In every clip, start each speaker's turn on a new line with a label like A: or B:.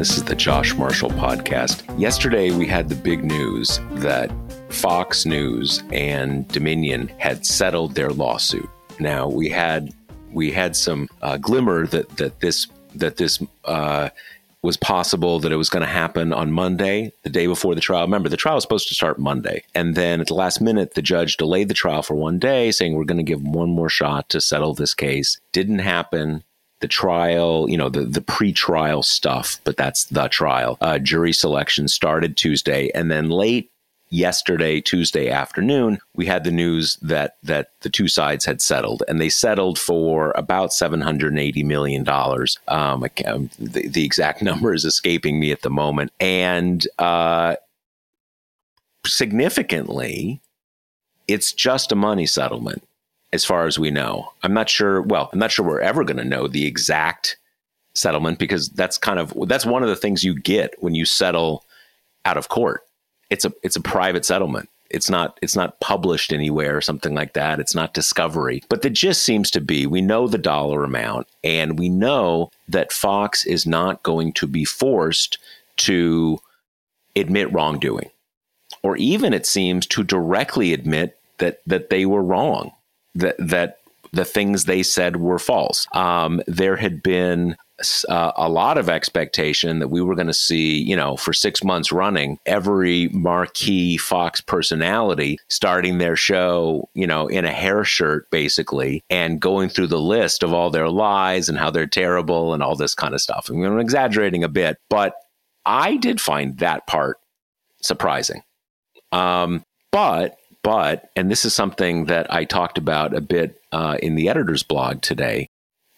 A: This is the Josh Marshall Podcast. Yesterday, we had the big news that Fox News and Dominion had settled their lawsuit. Now, we had we had some uh, glimmer that that this that this uh, was possible that it was going to happen on Monday, the day before the trial. Remember, the trial was supposed to start Monday, and then at the last minute, the judge delayed the trial for one day, saying we're going to give one more shot to settle this case. Didn't happen the trial, you know, the the pre-trial stuff, but that's the trial. Uh, jury selection started Tuesday, and then late yesterday, Tuesday afternoon, we had the news that that the two sides had settled, and they settled for about seven hundred eighty million dollars. Um, the, the exact number is escaping me at the moment, and uh, significantly, it's just a money settlement as far as we know. I'm not sure. Well, I'm not sure we're ever going to know the exact settlement because that's kind of that's one of the things you get when you settle out of court. It's a it's a private settlement. It's not it's not published anywhere or something like that. It's not discovery. But the gist seems to be we know the dollar amount and we know that Fox is not going to be forced to admit wrongdoing or even it seems to directly admit that that they were wrong that that the things they said were false. Um, there had been uh, a lot of expectation that we were going to see, you know, for six months running, every marquee Fox personality starting their show, you know, in a hair shirt, basically, and going through the list of all their lies and how they're terrible and all this kind of stuff. I mean, I'm exaggerating a bit, but I did find that part surprising. Um, but but, and this is something that I talked about a bit uh, in the editor's blog today,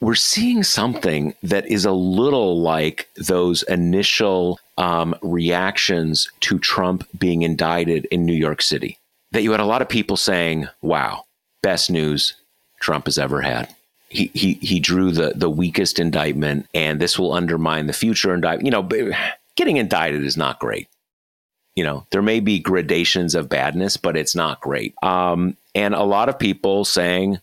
A: we're seeing something that is a little like those initial um, reactions to Trump being indicted in New York City. That you had a lot of people saying, wow, best news Trump has ever had. He, he, he drew the, the weakest indictment, and this will undermine the future indictment. You know, getting indicted is not great you know, there may be gradations of badness, but it's not great. Um, and a lot of people saying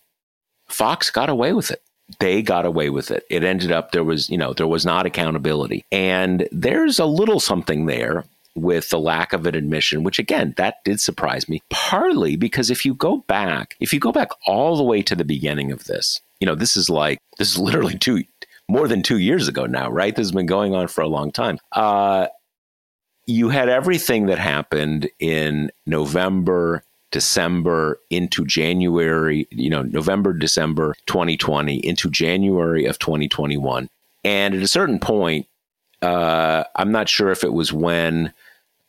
A: Fox got away with it. They got away with it. It ended up there was, you know, there was not accountability. And there's a little something there with the lack of an admission, which again, that did surprise me, partly because if you go back, if you go back all the way to the beginning of this, you know, this is like, this is literally two, more than two years ago now, right? This has been going on for a long time. Uh, you had everything that happened in November, December into January, you know, November, December 2020 into January of 2021. And at a certain point, uh, I'm not sure if it was when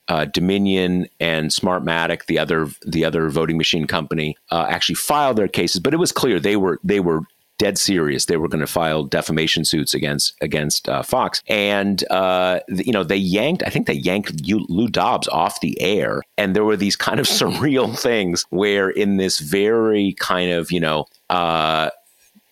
A: uh, Dominion and Smartmatic, the other the other voting machine company, uh, actually filed their cases, but it was clear they were they were dead serious. They were going to file defamation suits against against uh, Fox, and uh, you know they yanked. I think they yanked Lou Dobbs off the air, and there were these kind of surreal things where, in this very kind of you know. Uh,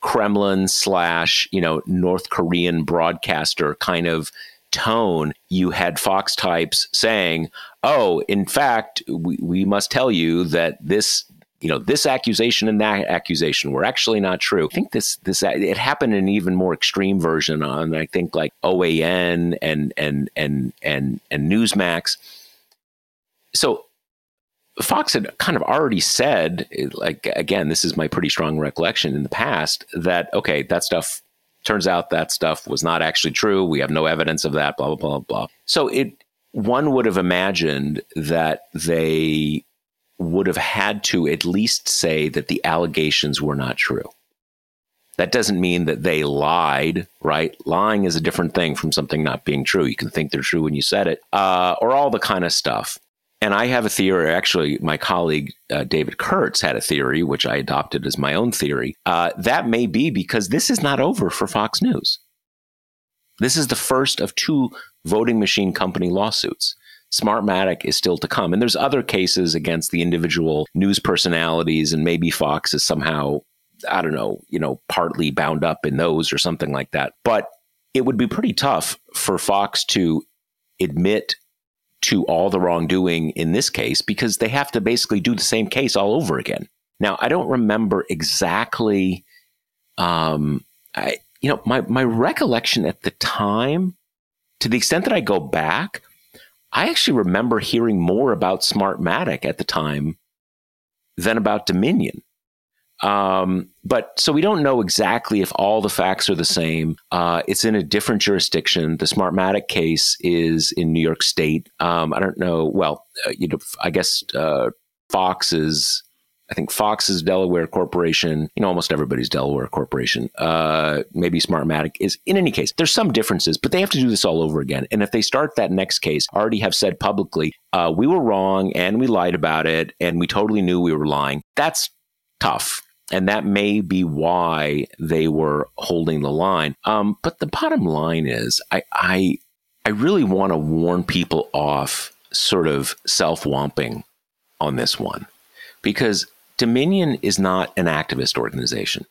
A: Kremlin slash, you know, North Korean broadcaster kind of tone, you had Fox types saying, "Oh, in fact, we, we must tell you that this you know this accusation and that accusation were actually not true. I think this this it happened in an even more extreme version on I think like OAN and and and and and Newsmax. So Fox had kind of already said, like, again, this is my pretty strong recollection in the past, that, okay, that stuff turns out that stuff was not actually true. We have no evidence of that, blah, blah, blah, blah. So it, one would have imagined that they would have had to at least say that the allegations were not true. That doesn't mean that they lied, right? Lying is a different thing from something not being true. You can think they're true when you said it, uh, or all the kind of stuff. And I have a theory. Actually, my colleague uh, David Kurtz had a theory, which I adopted as my own theory. Uh, that may be because this is not over for Fox News. This is the first of two voting machine company lawsuits. Smartmatic is still to come. And there's other cases against the individual news personalities, and maybe Fox is somehow, I don't know, you know, partly bound up in those or something like that. But it would be pretty tough for Fox to admit to all the wrongdoing in this case because they have to basically do the same case all over again. Now, I don't remember exactly, um, I, you know, my, my recollection at the time, to the extent that I go back, I actually remember hearing more about Smartmatic at the time than about Dominion. Um, but so we don't know exactly if all the facts are the same. Uh, it's in a different jurisdiction. The Smartmatic case is in New York State. Um, I don't know. Well, uh, you know, I guess uh, Fox is I think Fox is Delaware Corporation. You know, almost everybody's Delaware Corporation. Uh, maybe Smartmatic is. In any case, there's some differences, but they have to do this all over again. And if they start that next case, already have said publicly, uh, we were wrong and we lied about it and we totally knew we were lying. That's tough. And that may be why they were holding the line. Um, but the bottom line is, I, I, I really want to warn people off sort of self womping on this one because Dominion is not an activist organization.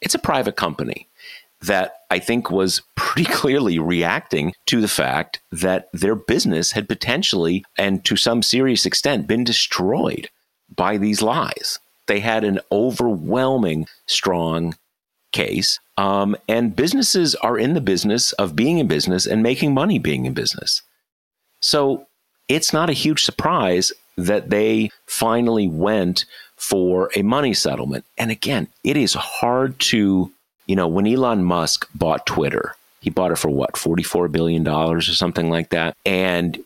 A: It's a private company that I think was pretty clearly reacting to the fact that their business had potentially and to some serious extent been destroyed by these lies. They had an overwhelming strong case. Um, and businesses are in the business of being in business and making money being in business. So it's not a huge surprise that they finally went for a money settlement. And again, it is hard to, you know, when Elon Musk bought Twitter, he bought it for what, $44 billion or something like that. And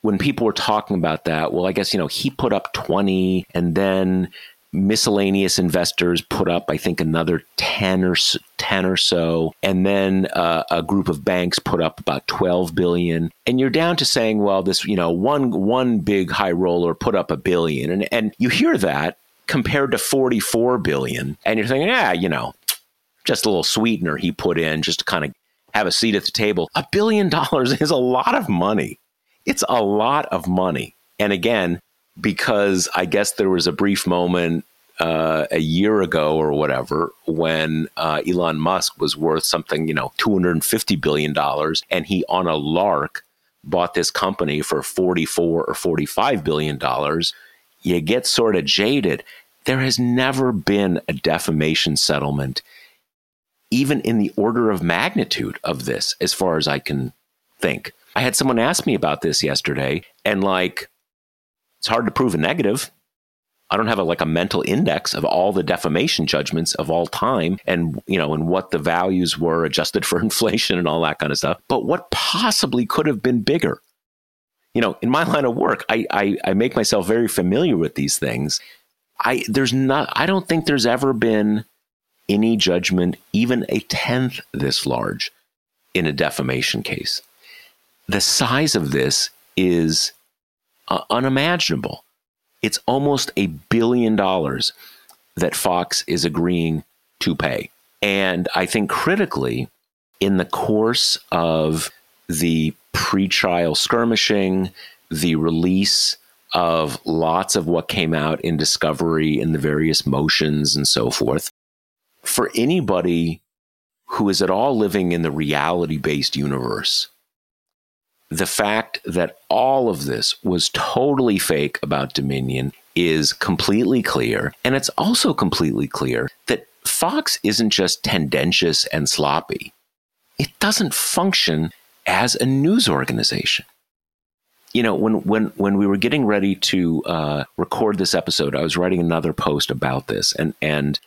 A: when people were talking about that, well, I guess, you know, he put up 20 and then miscellaneous investors put up, I think, another 10 or 10 or so. And then uh, a group of banks put up about 12 billion. And you're down to saying, well, this, you know, one, one big high roller put up a billion. And, and you hear that compared to 44 billion. And you're thinking, yeah, you know, just a little sweetener he put in just to kind of have a seat at the table. A billion dollars is a lot of money. It's a lot of money. And again, because I guess there was a brief moment uh, a year ago or whatever when uh, Elon Musk was worth something, you know, $250 billion. And he, on a lark, bought this company for 44 or $45 billion. You get sort of jaded. There has never been a defamation settlement, even in the order of magnitude of this, as far as I can think. I had someone ask me about this yesterday, and like, it's hard to prove a negative. I don't have a, like a mental index of all the defamation judgments of all time and you know and what the values were adjusted for inflation and all that kind of stuff. But what possibly could have been bigger? You know, in my line of work, I, I, I make myself very familiar with these things. I there's not I don't think there's ever been any judgment, even a tenth this large, in a defamation case. The size of this is uh, unimaginable. It's almost a billion dollars that Fox is agreeing to pay. And I think critically, in the course of the pre-trial skirmishing, the release of lots of what came out in discovery in the various motions and so forth, for anybody who is at all living in the reality based universe, the fact that all of this was totally fake about Dominion is completely clear. And it's also completely clear that Fox isn't just tendentious and sloppy, it doesn't function as a news organization. you know, when when when we were getting ready to uh, record this episode, I was writing another post about this, and and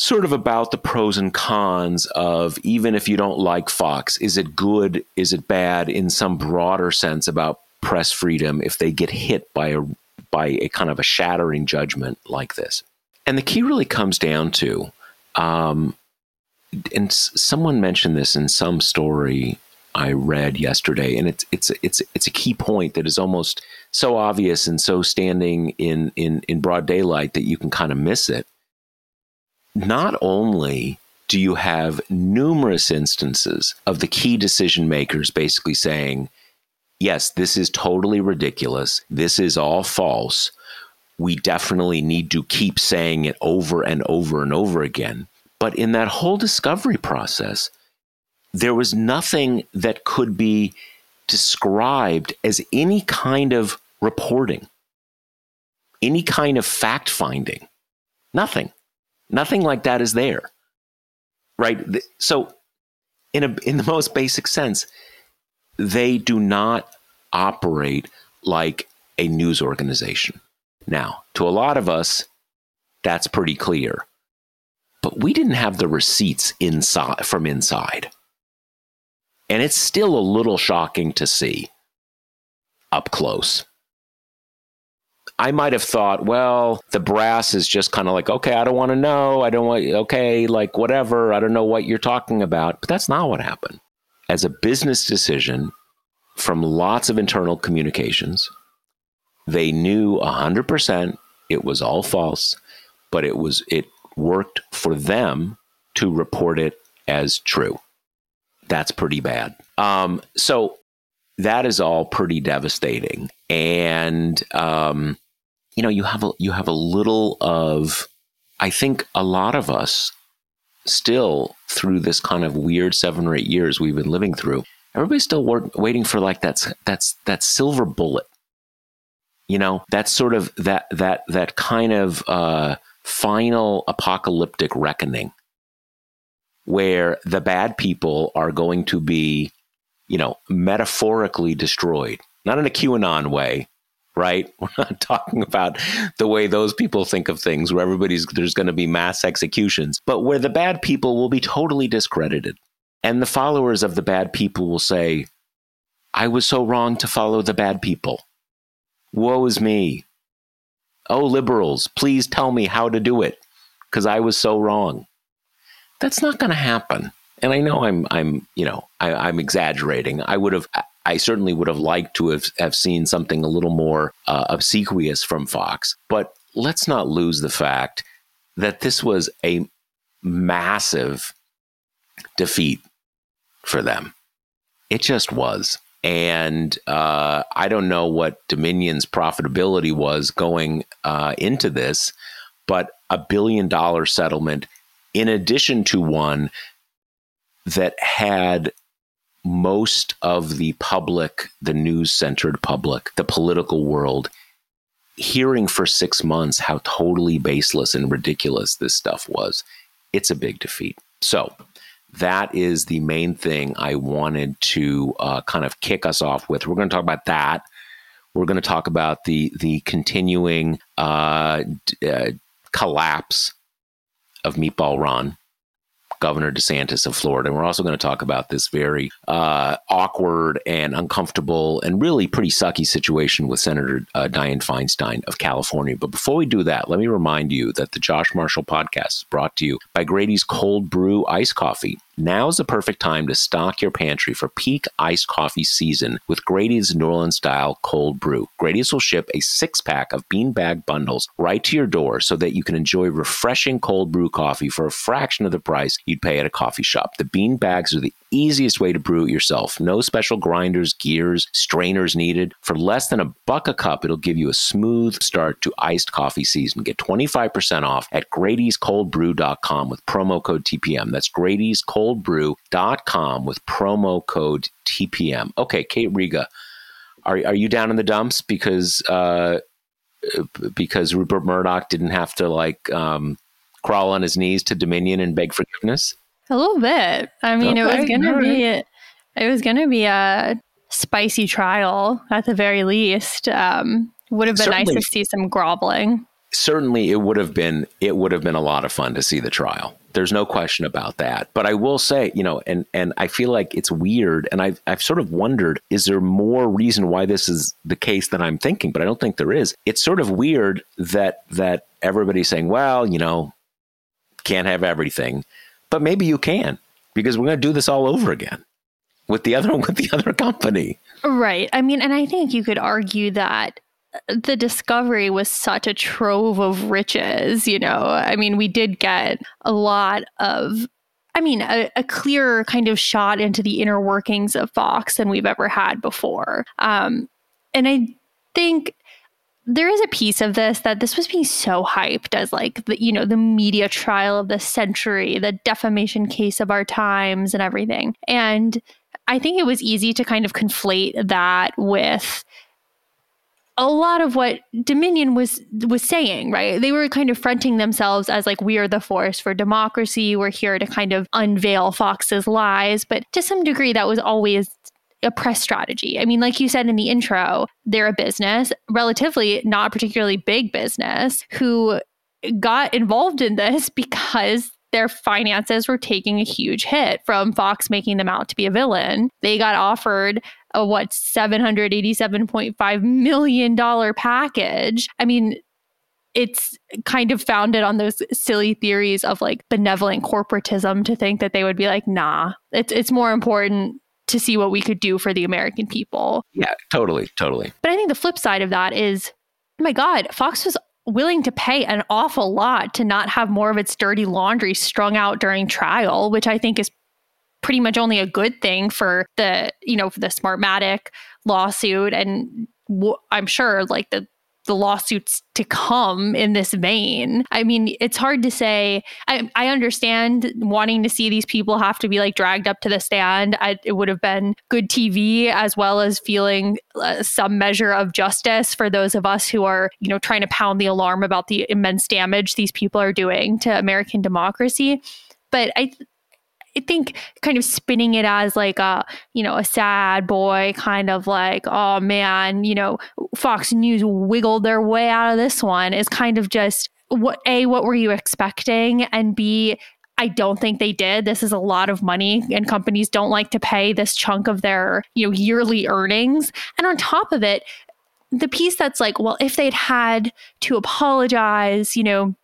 A: sort of about the pros and cons of even if you don't like Fox, is it good? Is it bad? In some broader sense about press freedom, if they get hit by a by a kind of a shattering judgment like this, and the key really comes down to, um, and someone mentioned this in some story I read yesterday, and it's it's it's it's a key point that is almost so obvious and so standing in in in broad daylight that you can kind of miss it. Not only do you have numerous instances of the key decision makers basically saying, "Yes, this is totally ridiculous. This is all false." We definitely need to keep saying it over and over and over again. But in that whole discovery process, there was nothing that could be described as any kind of reporting, any kind of fact finding. Nothing. Nothing like that is there. Right? So, in, a, in the most basic sense, they do not operate like a news organization. Now, to a lot of us, that's pretty clear. But we didn't have the receipts inside from inside. And it's still a little shocking to see up close. I might have thought, well, the brass is just kind of like, okay, I don't want to know. I don't want, okay, like whatever. I don't know what you're talking about. But that's not what happened. As a business decision from lots of internal communications, they knew 100% it was all false, but it was, it worked for them to report it as true that's pretty bad. Um, so that is all pretty devastating. And um, you know, you have a you have a little of I think a lot of us still through this kind of weird seven or eight years we've been living through, everybody's still work, waiting for like that's that's that silver bullet. You know, that's sort of that that that kind of uh, final apocalyptic reckoning where the bad people are going to be, you know, metaphorically destroyed, not in a QAnon way, right? We're not talking about the way those people think of things, where everybody's there's going to be mass executions, but where the bad people will be totally discredited. And the followers of the bad people will say, I was so wrong to follow the bad people. Woe is me. Oh, liberals, please tell me how to do it because I was so wrong. That's not going to happen. And I know I'm, I'm, you know, I, am exaggerating. I would have, I certainly would have liked to have, have seen something a little more uh, obsequious from Fox. But let's not lose the fact that this was a massive defeat for them. It just was. And uh, I don't know what Dominion's profitability was going uh, into this, but a billion dollar settlement in addition to one that had most of the public, the news centered public, the political world, hearing for six months how totally baseless and ridiculous this stuff was, it's a big defeat. So, that is the main thing I wanted to uh, kind of kick us off with. We're going to talk about that. We're going to talk about the the continuing uh, d- uh, collapse of Meatball Ron, Governor DeSantis of Florida. And we're also going to talk about this very uh, awkward and uncomfortable and really pretty sucky situation with Senator uh, Dianne Feinstein of California. But before we do that, let me remind you that the Josh Marshall podcast is brought to you by Grady's Cold Brew Ice Coffee. Now's the perfect time to stock your pantry for peak iced coffee season with Grady's New Orleans style cold brew. Grady's will ship a six pack of beanbag bundles right to your door so that you can enjoy refreshing cold brew coffee for a fraction of the price you'd pay at a coffee shop. The bean bags are the easiest way to brew it yourself. No special grinders, gears, strainers needed. For less than a buck a cup, it'll give you a smooth start to iced coffee season. Get 25% off at Grady'sColdBrew.com with promo code TPM. That's Grady'sColdBrew.com with promo code TPM. Okay, Kate Riga, are, are you down in the dumps because uh, because Rupert Murdoch didn't have to like um, crawl on his knees to Dominion and beg forgiveness?
B: A little bit. I mean, okay, it was gonna right. be it was gonna be a spicy trial at the very least. Um, would have been Certainly. nice to see some groveling
A: certainly it would have been it would have been a lot of fun to see the trial. There's no question about that. But I will say, you know, and and I feel like it's weird and I've I've sort of wondered is there more reason why this is the case than I'm thinking, but I don't think there is. It's sort of weird that that everybody's saying, well, you know, can't have everything. But maybe you can because we're going to do this all over again with the other with the other company.
B: Right. I mean, and I think you could argue that the discovery was such a trove of riches, you know. I mean, we did get a lot of I mean, a, a, clearer kind of shot into the inner workings of Fox than we've ever had before. Um, and I think there is a piece of this that this was being so hyped as like the you know the media trial of the century, the defamation case of our times, and everything. And I think it was easy to kind of conflate that with a lot of what Dominion was was saying, right? They were kind of fronting themselves as like we are the force for democracy. We're here to kind of unveil Fox's lies, but to some degree that was always a press strategy. I mean, like you said in the intro, they're a business, relatively not particularly big business, who got involved in this because their finances were taking a huge hit from Fox making them out to be a villain. They got offered a what $787.5 million package. I mean, it's kind of founded on those silly theories of like benevolent corporatism to think that they would be like, nah, it's it's more important to see what we could do for the American people.
A: Yeah, totally, totally.
B: But I think the flip side of that is, oh my God, Fox was willing to pay an awful lot to not have more of its dirty laundry strung out during trial, which I think is pretty much only a good thing for the, you know, for the Smartmatic lawsuit and w- I'm sure like the the lawsuits to come in this vein. I mean, it's hard to say. I, I understand wanting to see these people have to be like dragged up to the stand. I, it would have been good TV as well as feeling uh, some measure of justice for those of us who are, you know, trying to pound the alarm about the immense damage these people are doing to American democracy. But I I think kind of spinning it as like a, you know, a sad boy kind of like, oh man, you know, Fox News wiggled their way out of this one is kind of just what A, what were you expecting? And B, I don't think they did. This is a lot of money and companies don't like to pay this chunk of their, you know, yearly earnings. And on top of it, the piece that's like, well, if they'd had to apologize, you know,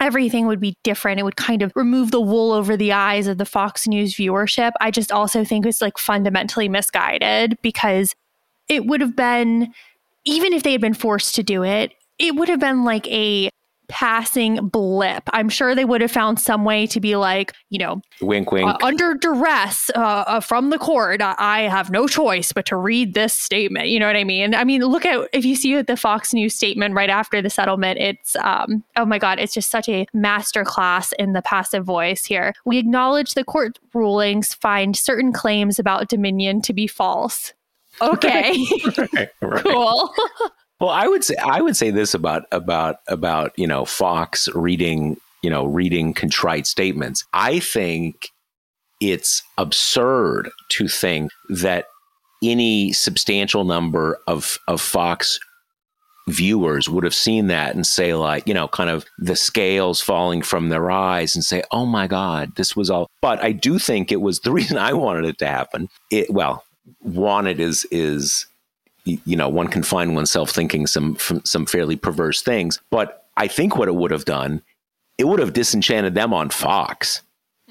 B: everything would be different. It would kind of remove the wool over the eyes of the Fox News viewership. I just also think it's like fundamentally misguided because it would have been, even if they had been forced to do it, it would have been like a passing blip. I'm sure they would have found some way to be like, you know,
A: wink, wink, uh,
B: under duress uh, uh, from the court. I have no choice but to read this statement. You know what I mean? I mean, look at if you see the Fox News statement right after the settlement. It's um, oh my god, it's just such a masterclass in the passive voice here. We acknowledge the court rulings find certain claims about Dominion to be false. Okay, right, right. cool.
A: Well, I would say I would say this about about about you know Fox reading you know reading contrite statements. I think it's absurd to think that any substantial number of of Fox viewers would have seen that and say like you know kind of the scales falling from their eyes and say oh my god this was all but i do think it was the reason i wanted it to happen it well wanted is is you know, one can find oneself thinking some some fairly perverse things. But I think what it would have done, it would have disenchanted them on Fox.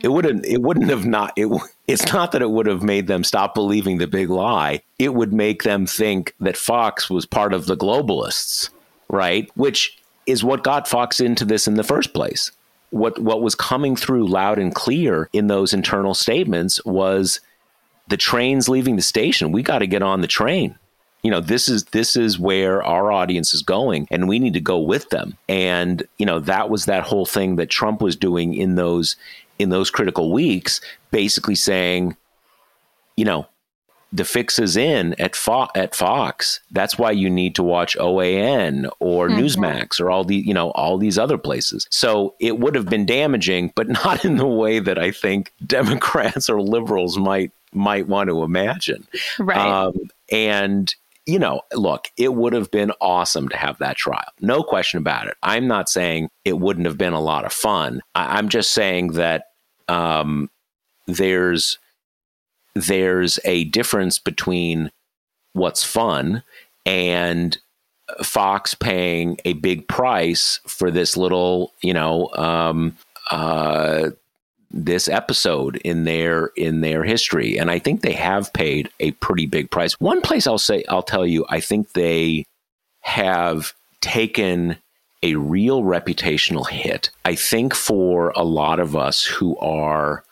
A: It wouldn't. It wouldn't have not. It. It's not that it would have made them stop believing the big lie. It would make them think that Fox was part of the globalists, right? Which is what got Fox into this in the first place. What what was coming through loud and clear in those internal statements was the train's leaving the station. We got to get on the train you know this is this is where our audience is going and we need to go with them and you know that was that whole thing that Trump was doing in those in those critical weeks basically saying you know the fix is in at Fo- at Fox that's why you need to watch OAN or mm-hmm. Newsmax or all the you know all these other places so it would have been damaging but not in the way that I think Democrats or liberals might might want to imagine.
B: Right.
A: Um, and you know, look, it would have been awesome to have that trial. No question about it. I'm not saying it wouldn't have been a lot of fun. I, am just saying that um, there's there's a difference between what's fun and Fox paying a big price for this little, you know, um, uh, this episode in their in their history, and I think they have paid a pretty big price. One place I'll say, I'll tell you, I think they have taken a real reputational hit. I think for a lot of us who are,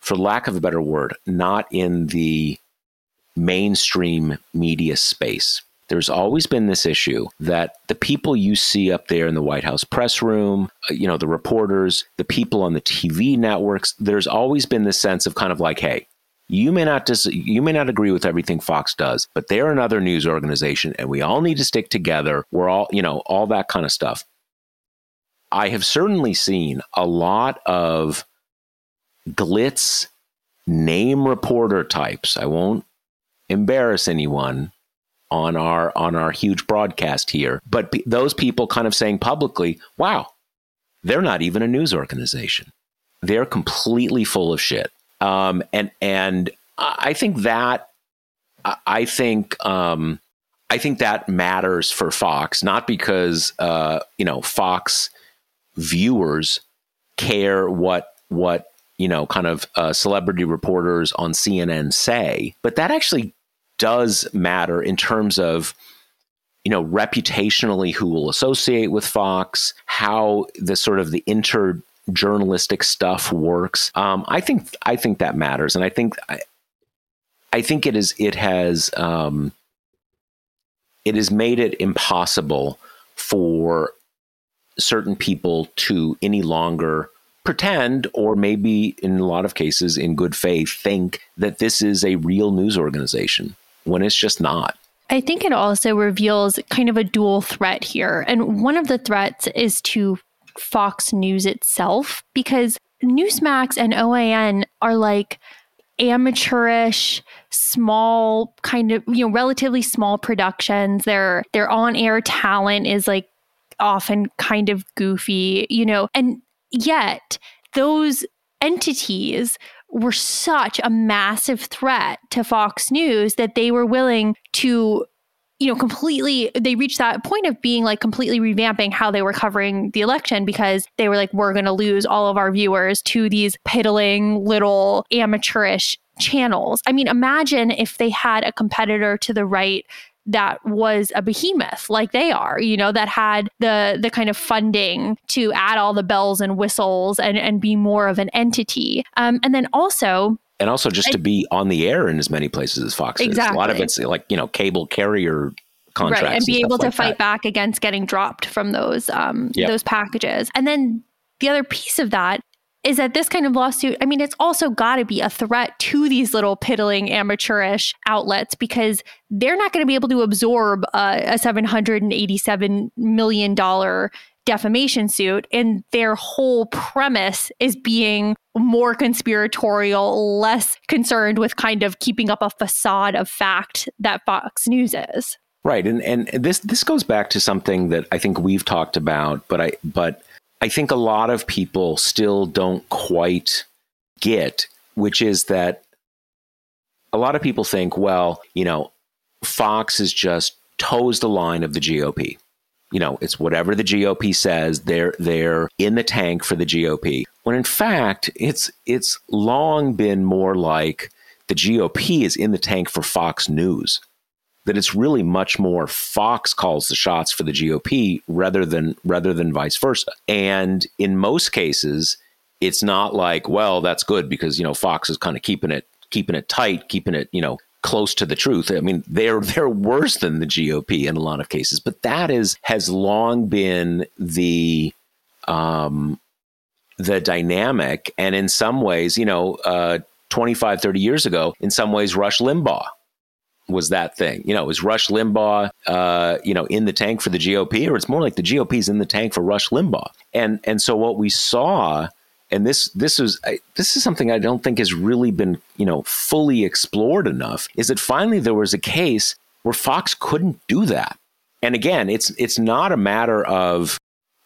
A: for lack of a better word, not in the mainstream media space there's always been this issue that the people you see up there in the White House press room, uh, you know, the reporters, the people on the TV networks, there's always been this sense of kind of like, hey, you may not dis- you may not agree with everything Fox does, but they're another news organization and we all need to stick together. We're all, you know, all that kind of stuff. I have certainly seen a lot of glitz name reporter types. I won't embarrass anyone on our on our huge broadcast here. But p- those people kind of saying publicly, "Wow, they're not even a news organization. They're completely full of shit." Um, and and I think that I think um, I think that matters for Fox, not because uh, you know Fox viewers care what what you know kind of uh, celebrity reporters on CNN say, but that actually does matter in terms of you know reputationally who will associate with Fox, how the sort of the inter journalistic stuff works. Um, I think I think that matters, and I think I, I think it is it has um, it has made it impossible for certain people to any longer pretend, or maybe in a lot of cases, in good faith, think that this is a real news organization when it's just not.
B: I think it also reveals kind of a dual threat here. And one of the threats is to Fox News itself, because Newsmax and OAN are like amateurish, small, kind of, you know, relatively small productions. Their their on-air talent is like often kind of goofy, you know, and yet those entities were such a massive threat to Fox News that they were willing to you know completely they reached that point of being like completely revamping how they were covering the election because they were like we're going to lose all of our viewers to these piddling little amateurish channels. I mean, imagine if they had a competitor to the right that was a behemoth like they are you know that had the the kind of funding to add all the bells and whistles and and be more of an entity um, and then also
A: and also just I, to be on the air in as many places as Fox exactly. is. A lot of it's like you know cable carrier contracts, right,
B: and be able to
A: like
B: fight
A: that.
B: back against getting dropped from those um, yep. those packages. And then the other piece of that is that this kind of lawsuit, I mean, it's also got to be a threat to these little piddling amateurish outlets because they're not going to be able to absorb a $787 million defamation suit. And their whole premise is being more conspiratorial, less concerned with kind of keeping up a facade of fact that Fox News is.
A: Right. And and this this goes back to something that I think we've talked about, but I but I think a lot of people still don't quite get, which is that a lot of people think, well, you know, Fox is just toes the line of the GOP. You know, it's whatever the GOP says, they're they're in the tank for the GOP. When in fact, it's it's long been more like the GOP is in the tank for Fox News that it's really much more Fox calls the shots for the GOP rather than rather than vice versa. And in most cases, it's not like, well, that's good because you know Fox is kind of keeping it keeping it tight, keeping it you know close to the truth. I mean, they're they're worse than the GOP in a lot of cases, but that is has long been the um, the dynamic, and in some ways, you know. Uh, 25, 30 years ago, in some ways, Rush Limbaugh was that thing. You know, is Rush Limbaugh, uh, you know, in the tank for the GOP, or it's more like the GOP is in the tank for Rush Limbaugh. And and so what we saw, and this this is this is something I don't think has really been you know fully explored enough. Is that finally there was a case where Fox couldn't do that, and again, it's it's not a matter of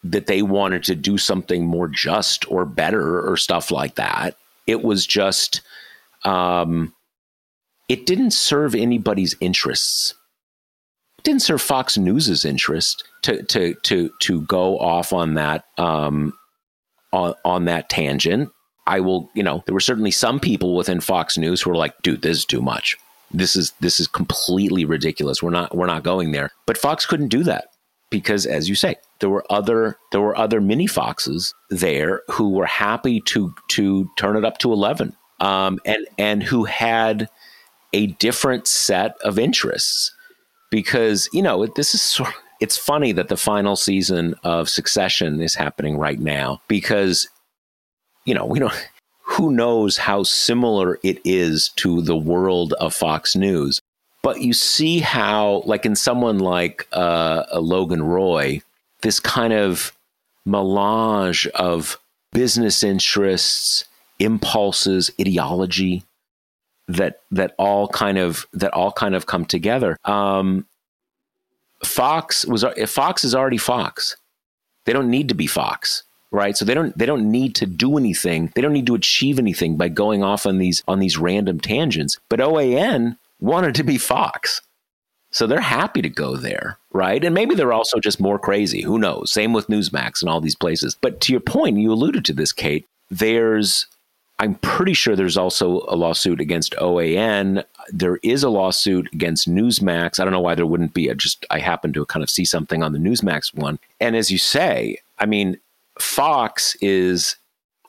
A: that they wanted to do something more just or better or stuff like that. It was just um, it didn't serve anybody's interests. It didn't serve Fox News's interest to to to to go off on that um, on on that tangent. I will, you know, there were certainly some people within Fox News who were like, "Dude, this is too much. This is this is completely ridiculous. We're not we're not going there." But Fox couldn't do that because, as you say, there were other there were other mini Foxes there who were happy to to turn it up to eleven, um, and and who had a different set of interests because you know this is sort. Of, it's funny that the final season of Succession is happening right now because, you know, we don't. Who knows how similar it is to the world of Fox News? But you see how, like in someone like uh, Logan Roy, this kind of melange of business interests, impulses, ideology that that all kind of that all kind of come together. Um, Fox was Fox is already Fox. They don't need to be Fox, right? So they don't they don't need to do anything. They don't need to achieve anything by going off on these on these random tangents. But OAN wanted to be Fox. So they're happy to go there, right? And maybe they're also just more crazy. Who knows? Same with Newsmax and all these places. But to your point, you alluded to this, Kate. There's I'm pretty sure there's also a lawsuit against OAN. There is a lawsuit against Newsmax. I don't know why there wouldn't be. I just I happen to kind of see something on the Newsmax one. And as you say, I mean, Fox is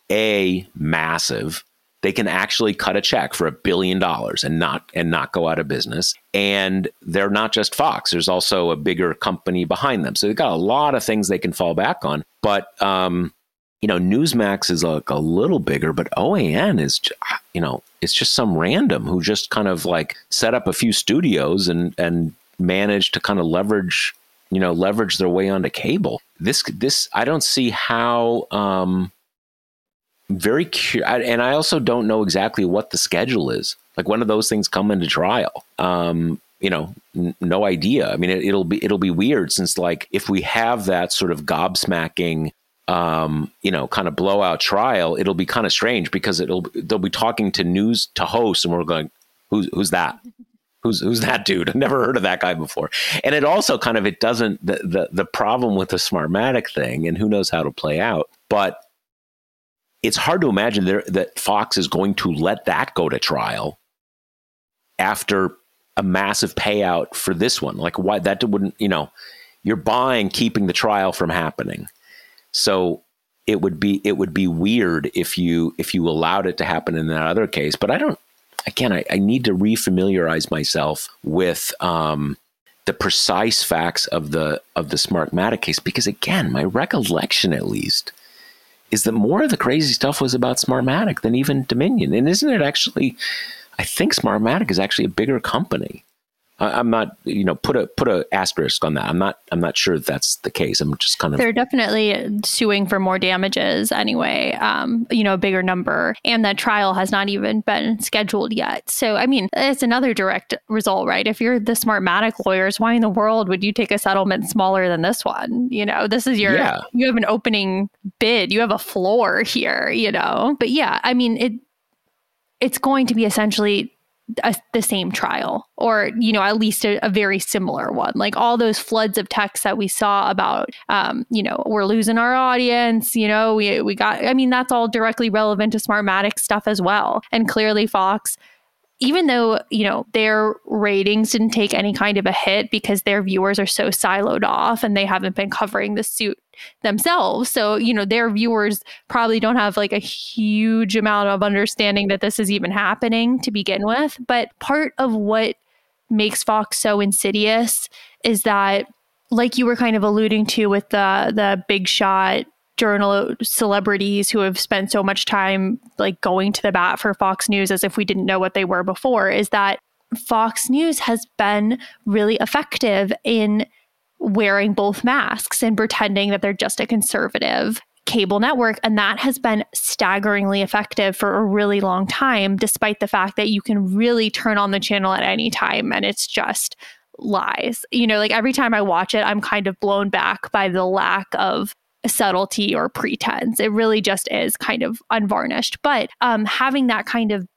A: a massive. They can actually cut a check for a billion dollars and not and not go out of business. And they're not just Fox. There's also a bigger company behind them. So they've got a lot of things they can fall back on. But um, you know, Newsmax is like a little bigger, but OAN is, you know, it's just some random who just kind of like set up a few studios and and managed to kind of leverage, you know, leverage their way onto cable. This this I don't see how. um very curious, and I also don't know exactly what the schedule is. Like when do those things come into trial? Um, you know, n- no idea. I mean, it, will be it'll be weird since like if we have that sort of gobsmacking um, you know, kind of blowout trial, it'll be kind of strange because it'll they'll be talking to news to hosts, and we're going, who's who's that? Who's who's that dude? I've never heard of that guy before. And it also kind of it doesn't the the, the problem with the Smartmatic thing, and who knows how to play out, but it's hard to imagine there, that Fox is going to let that go to trial after a massive payout for this one. Like why that wouldn't you know you're buying keeping the trial from happening so it would be it would be weird if you if you allowed it to happen in that other case. But I don't. Again, I, I need to refamiliarize myself with um, the precise facts of the of the Smartmatic case because again, my recollection at least is that more of the crazy stuff was about Smartmatic than even Dominion. And isn't it actually? I think Smartmatic is actually a bigger company. I'm not, you know, put a put a asterisk on that. I'm not I'm not sure that's the case. I'm just kind of
B: they're definitely suing for more damages anyway. Um, you know, a bigger number, and that trial has not even been scheduled yet. So, I mean, it's another direct result, right? If you're the Smartmatic lawyers, why in the world would you take a settlement smaller than this one? You know, this is your yeah. you have an opening bid, you have a floor here. You know, but yeah, I mean it. It's going to be essentially a, the same trial or you know at least a, a, very similar one. Like all those floods of texts that we saw about um, you know we're losing our audience you know we, we got i mean that's all directly relevant to smartmatic stuff as well. And clearly fox even though you know their ratings didn't take any kind of a hit because their viewers are so siloed off and they haven't been covering the suit themselves. So you know their viewers probably don't have like a huge amount of understanding that this is even happening to begin with. But part of what makes fox so insidious is that like you were kind of alluding to with the the big shot journal celebrities who have spent so much time like going to the bat for Fox News as if we didn't know what they were before is that Fox News has been really effective in wearing both masks and pretending that they're just a conservative cable network. And that has been staggeringly effective for a really long time, despite the fact that you can really turn on the channel at any time and it's just lies. You know, like every time I watch it, I'm kind of blown back by the lack of subtlety or pretense. It really just is kind of unvarnished. But um, having that kind of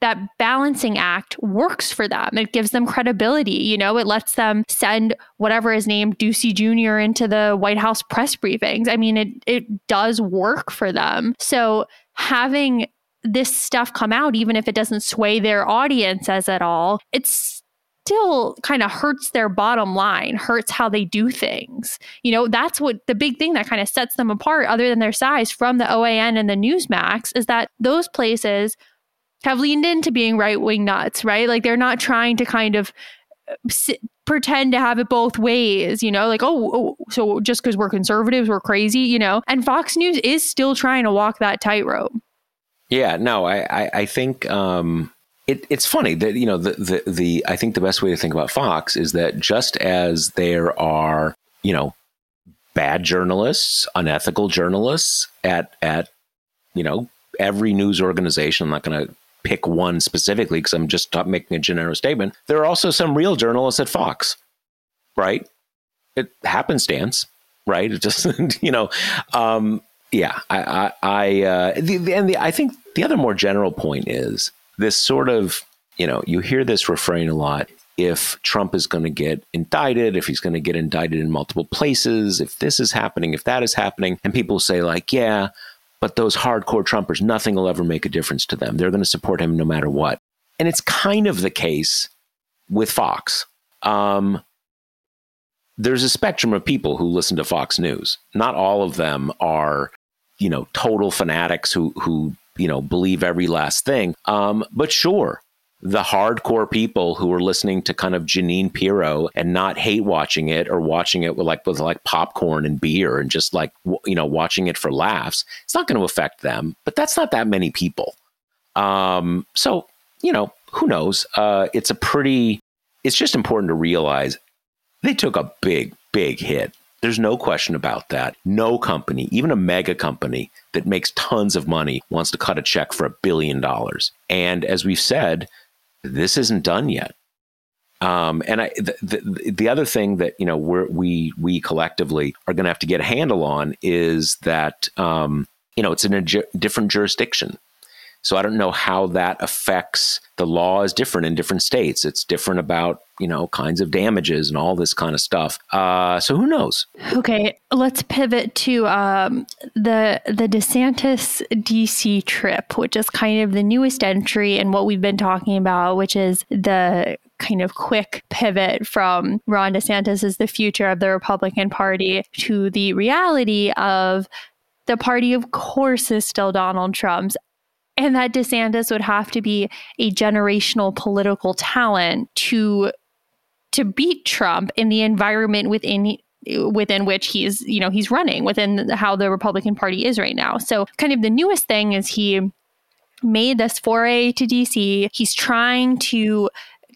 B: that balancing act works for them. It gives them credibility. You know, it lets them send whatever is named Doocy Jr. into the White House press briefings. I mean, it it does work for them. So having this stuff come out, even if it doesn't sway their audiences at all, it's still kind of hurts their bottom line, hurts how they do things. You know, that's what the big thing that kind of sets them apart, other than their size, from the OAN and the Newsmax, is that those places have leaned into being right wing nuts, right? Like they're not trying to kind of uh, sit, pretend to have it both ways, you know, like, oh, oh so just because we're conservatives, we're crazy, you know? And Fox News is still trying to walk that tightrope.
A: Yeah, no, I, I, I think um, it, it's funny that, you know, the, the, the, I think the best way to think about Fox is that just as there are, you know, bad journalists, unethical journalists at, at, you know, every news organization, I'm not going to pick one specifically because I'm just making a general statement. There are also some real journalists at Fox, right? It happenstance, right? It just, you know, um, yeah. I, I, I uh, the, the, and the, I think the other more general point is this sort of, you know, you hear this refrain a lot. If Trump is going to get indicted, if he's going to get indicted in multiple places, if this is happening, if that is happening, and people say like, yeah, but those hardcore Trumpers, nothing will ever make a difference to them. They're going to support him no matter what. And it's kind of the case with Fox. Um, there's a spectrum of people who listen to Fox News. Not all of them are, you know, total fanatics who who you know believe every last thing. Um, but sure, the hardcore people who are listening to kind of Jeanine Pirro and not hate watching it or watching it with like with like popcorn and beer and just like you know watching it for laughs, it's not going to affect them. But that's not that many people. Um, so you know who knows? Uh, it's a pretty. It's just important to realize they took a big big hit. There's no question about that. No company, even a mega company that makes tons of money, wants to cut a check for a billion dollars. And as we've said, this isn't done yet. Um, and I, the, the, the, other thing that you know we we collectively are going to have to get a handle on is that um, you know it's in a ju- different jurisdiction. So I don't know how that affects the law is different in different states. It's different about you know kinds of damages and all this kind of stuff. Uh, so who knows?
B: Okay, let's pivot to um, the the DeSantis DC trip, which is kind of the newest entry and what we've been talking about, which is the kind of quick pivot from Ron DeSantis is the future of the Republican Party to the reality of the party, of course, is still Donald Trump's and that DeSantis would have to be a generational political talent to to beat Trump in the environment within within which he's you know he's running within how the Republican Party is right now. So kind of the newest thing is he made this foray to DC. He's trying to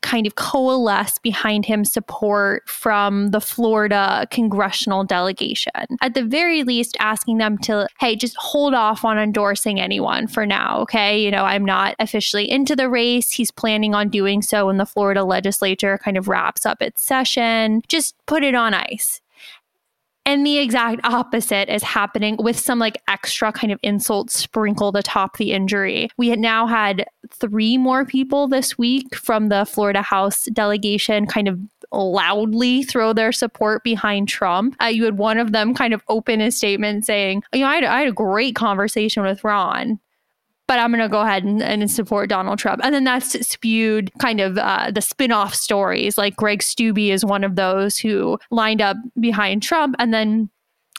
B: kind of coalesce behind him support from the Florida congressional delegation. At the very least, asking them to, hey, just hold off on endorsing anyone for now. Okay. You know, I'm not officially into the race. He's planning on doing so when the Florida legislature kind of wraps up its session. Just put it on ice. And the exact opposite is happening with some like extra kind of insults sprinkled atop the injury. We had now had three more people this week from the Florida House delegation kind of loudly throw their support behind Trump. Uh, you had one of them kind of open his statement saying, you know, I had, I had a great conversation with Ron but I'm going to go ahead and, and, support Donald Trump. And then that's spewed kind of uh, the spin off stories. Like Greg Steube is one of those who lined up behind Trump. And then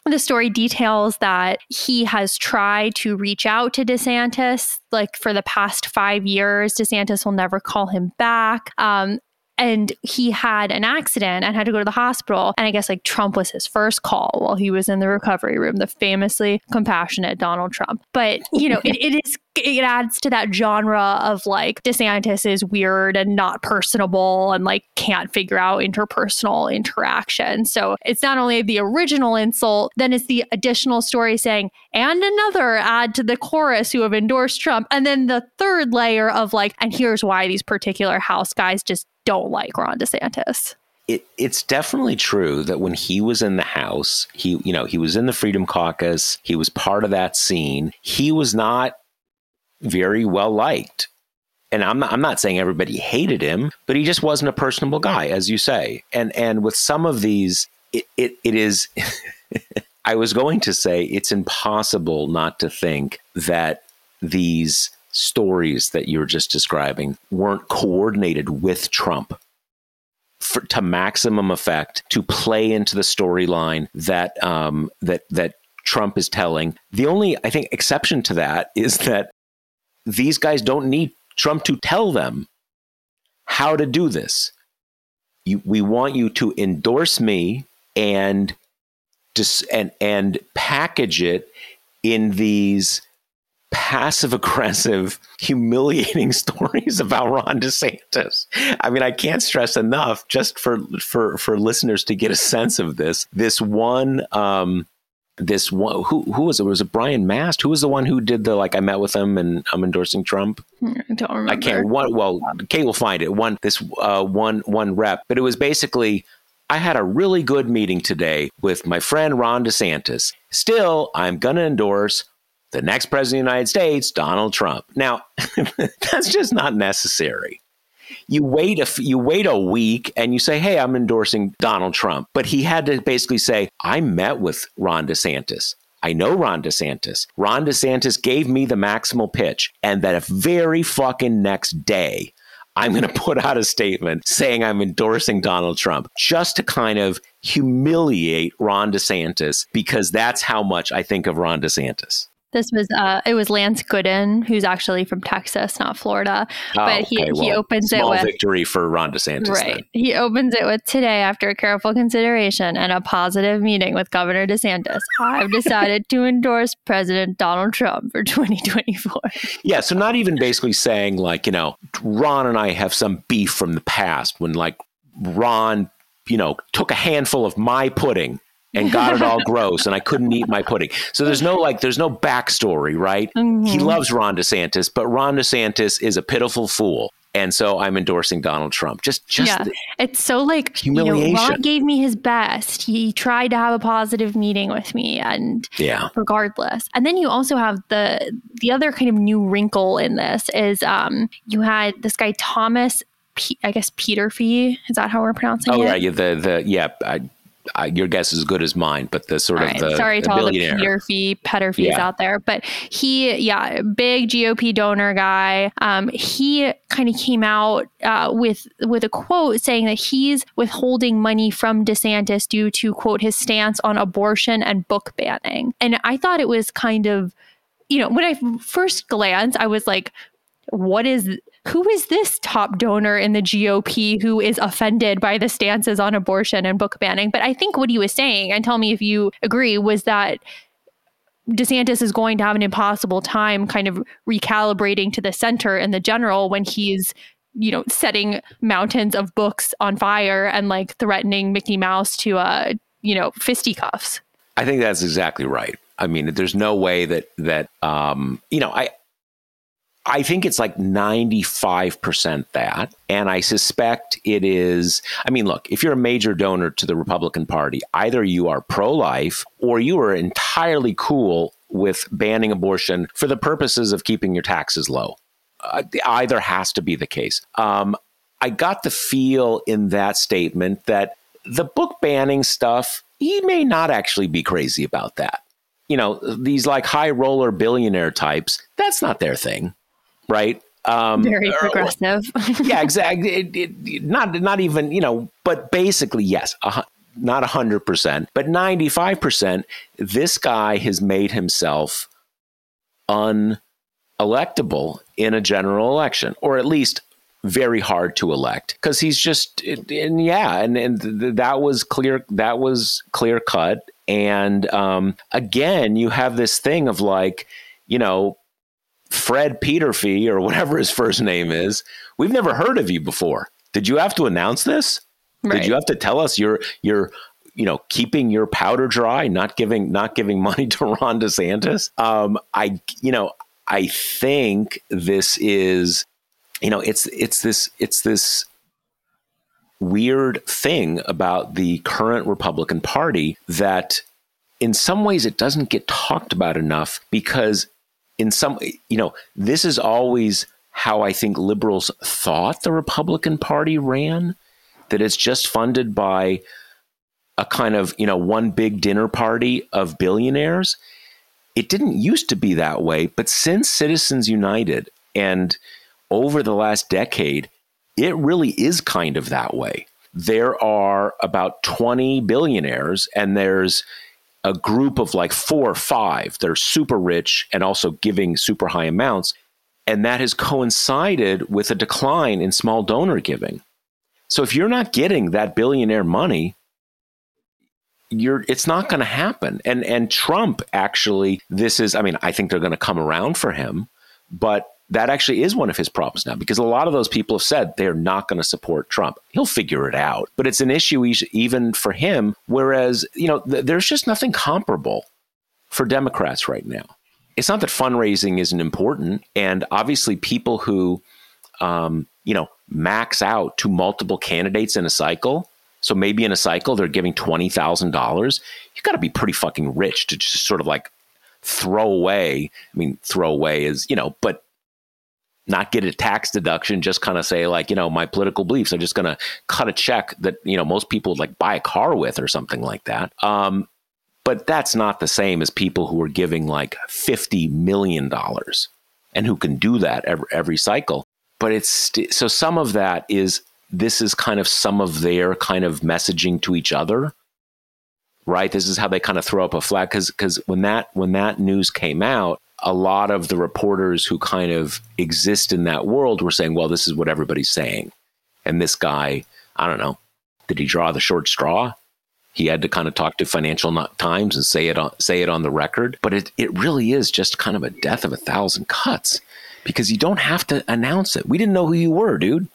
B: the story details that he has tried to reach out to DeSantis like for the past five years. DeSantis will never call him back. Um, and he had an accident and had to go to the hospital. And I guess like Trump was his first call while he was in the recovery room, the famously compassionate Donald Trump. But, you know, it, it is it adds to that genre of like DeSantis is weird and not personable and like can't figure out interpersonal interaction. So it's not only the original insult, then it's the additional story saying, and another add to the chorus who have endorsed Trump. And then the third layer of like, and here's why these particular House guys just don't like Ron DeSantis
A: it, it's definitely true that when he was in the House, he you know he was in the Freedom Caucus, he was part of that scene. He was not very well liked, and I'm not I'm not saying everybody hated him, but he just wasn't a personable guy, as you say. And and with some of these, it it, it is. I was going to say it's impossible not to think that these stories that you're just describing weren't coordinated with Trump for, to maximum effect to play into the storyline that um, that that Trump is telling. The only I think exception to that is that these guys don't need Trump to tell them how to do this. You, we want you to endorse me and dis, and and package it in these passive aggressive, humiliating stories about Ron DeSantis. I mean, I can't stress enough just for for for listeners to get a sense of this. This one um this one who who was it? Was it Brian Mast? Who was the one who did the like I met with him and I'm endorsing Trump?
B: Hmm, I don't remember.
A: I can't one well Kate will find it. One this uh one one rep, but it was basically I had a really good meeting today with my friend Ron DeSantis. Still, I'm going to endorse the next president of the United States, Donald Trump. Now, that's just not necessary. You wait a you wait a week and you say, "Hey, I'm endorsing Donald Trump," but he had to basically say, "I met with Ron DeSantis." I know Ron DeSantis. Ron DeSantis gave me the maximal pitch, and that very fucking next day, I'm going to put out a statement saying I'm endorsing Donald Trump just to kind of humiliate Ron DeSantis because that's how much I think of Ron DeSantis.
B: This was uh, it was Lance Gooden, who's actually from Texas, not Florida.
A: Oh,
B: but he,
A: okay. well,
B: he opens
A: small
B: it with
A: victory for Ron DeSantis.
B: right.
A: Then.
B: He opens it with today after careful consideration and a positive meeting with Governor DeSantis. I've decided to endorse President Donald Trump for 2024.
A: Yeah, so not even basically saying like you know Ron and I have some beef from the past when like Ron you know took a handful of my pudding and got it all gross and I couldn't eat my pudding. So there's no like there's no backstory, right?
B: Mm-hmm.
A: He loves Ron DeSantis, but Ron DeSantis is a pitiful fool. And so I'm endorsing Donald Trump. Just just
B: yeah, it's so like you know,
A: Humiliation.
B: Ron gave me his best. He tried to have a positive meeting with me, and
A: yeah.
B: regardless. And then you also have the the other kind of new wrinkle in this is um you had this guy Thomas. P- I guess Peterffy is that how we're pronouncing
A: Oh
B: it?
A: yeah, yeah, the the yeah, I, I, your guess is as good as mine, but the sort
B: All
A: of
B: right.
A: the,
B: Sorry
A: the
B: to all the. Peter fee, Petter fees
A: Yeah.
B: out there, but he, yeah, big GOP donor guy. Um, he kind of came out uh, with with a quote saying that he's withholding money from DeSantis due to quote his stance on abortion and book banning. And I thought it was kind of, you know, when I first glanced, I was like, what is who is this top donor in the GOP who is offended by the stances on abortion and book banning? But I think what he was saying, and tell me if you agree, was that DeSantis is going to have an impossible time kind of recalibrating to the center and the general when he's you know setting mountains of books on fire and like threatening Mickey Mouse to uh you know fisticuffs.
A: I think that's exactly right. I mean, there's no way that that um, you know, I I think it's like 95% that. And I suspect it is. I mean, look, if you're a major donor to the Republican Party, either you are pro life or you are entirely cool with banning abortion for the purposes of keeping your taxes low. Uh, either has to be the case. Um, I got the feel in that statement that the book banning stuff, he may not actually be crazy about that. You know, these like high roller billionaire types, that's not their thing right? Um,
B: Very
A: or-
B: progressive.
A: yeah, exactly. It, it, not not even you know, but basically yes, a, not hundred percent, but ninety five percent. This guy has made himself unelectable in a general election, or at least very hard to elect because he's just and yeah and and that was clear that was clear cut and um again you have this thing of like you know Fred Peterffy or whatever his first name is, we've never heard of you before. Did you have to announce this? Right. Did you have to tell us you're you're you know keeping your powder dry, not giving not giving money to Ron DeSantis? Um, I you know I think this is you know it's it's this it's this weird thing about the current Republican Party that in some ways it doesn't get talked about enough because in some you know this is always how I think liberals thought the Republican Party ran that it's just funded by a kind of, you know, one big dinner party of billionaires. It didn't used to be that way, but since Citizens United and over the last decade, it really is kind of that way. There are about 20 billionaires, and there's a group of like four or five that are super rich and also giving super high amounts. And that has coincided with a decline in small donor giving. So if you're not getting that billionaire money, you're it's not going to happen. And and Trump actually this is I mean I think they're going to come around for him, but that actually is one of his problems now because a lot of those people have said they're not going to support Trump. He'll figure it out, but it's an issue even for him. Whereas, you know, th- there's just nothing comparable for Democrats right now. It's not that fundraising isn't important, and obviously, people who, um, you know, max out to multiple candidates in a cycle. So maybe in a cycle they're giving twenty thousand dollars. You've got to be pretty fucking rich to just sort of like throw away. I mean, throw away is you know, but not get a tax deduction. Just kind of say like you know my political beliefs. I'm just going to cut a check that you know most people would like buy a car with or something like that. Um, but that's not the same as people who are giving like fifty million dollars and who can do that every, every cycle but it's st- so some of that is this is kind of some of their kind of messaging to each other right this is how they kind of throw up a flag because because when that when that news came out a lot of the reporters who kind of exist in that world were saying well this is what everybody's saying and this guy i don't know did he draw the short straw he had to kind of talk to financial times and say it on say it on the record but it, it really is just kind of a death of a thousand cuts because you don't have to announce it. We didn't know who you were, dude.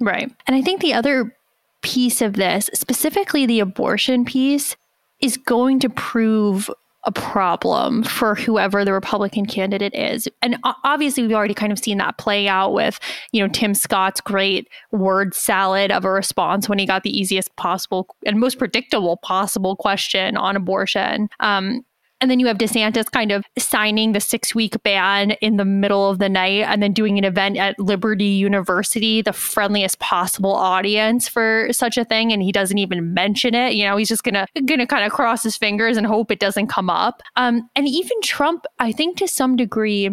B: Right. And I think the other piece of this, specifically the abortion piece, is going to prove a problem for whoever the Republican candidate is. And obviously we've already kind of seen that play out with, you know, Tim Scott's great word salad of a response when he got the easiest possible and most predictable possible question on abortion. Um, and then you have DeSantis kind of signing the six week ban in the middle of the night and then doing an event at Liberty University, the friendliest possible audience for such a thing. And he doesn't even mention it. You know, he's just gonna gonna kind of cross his fingers and hope it doesn't come up. Um, and even Trump, I think to some degree,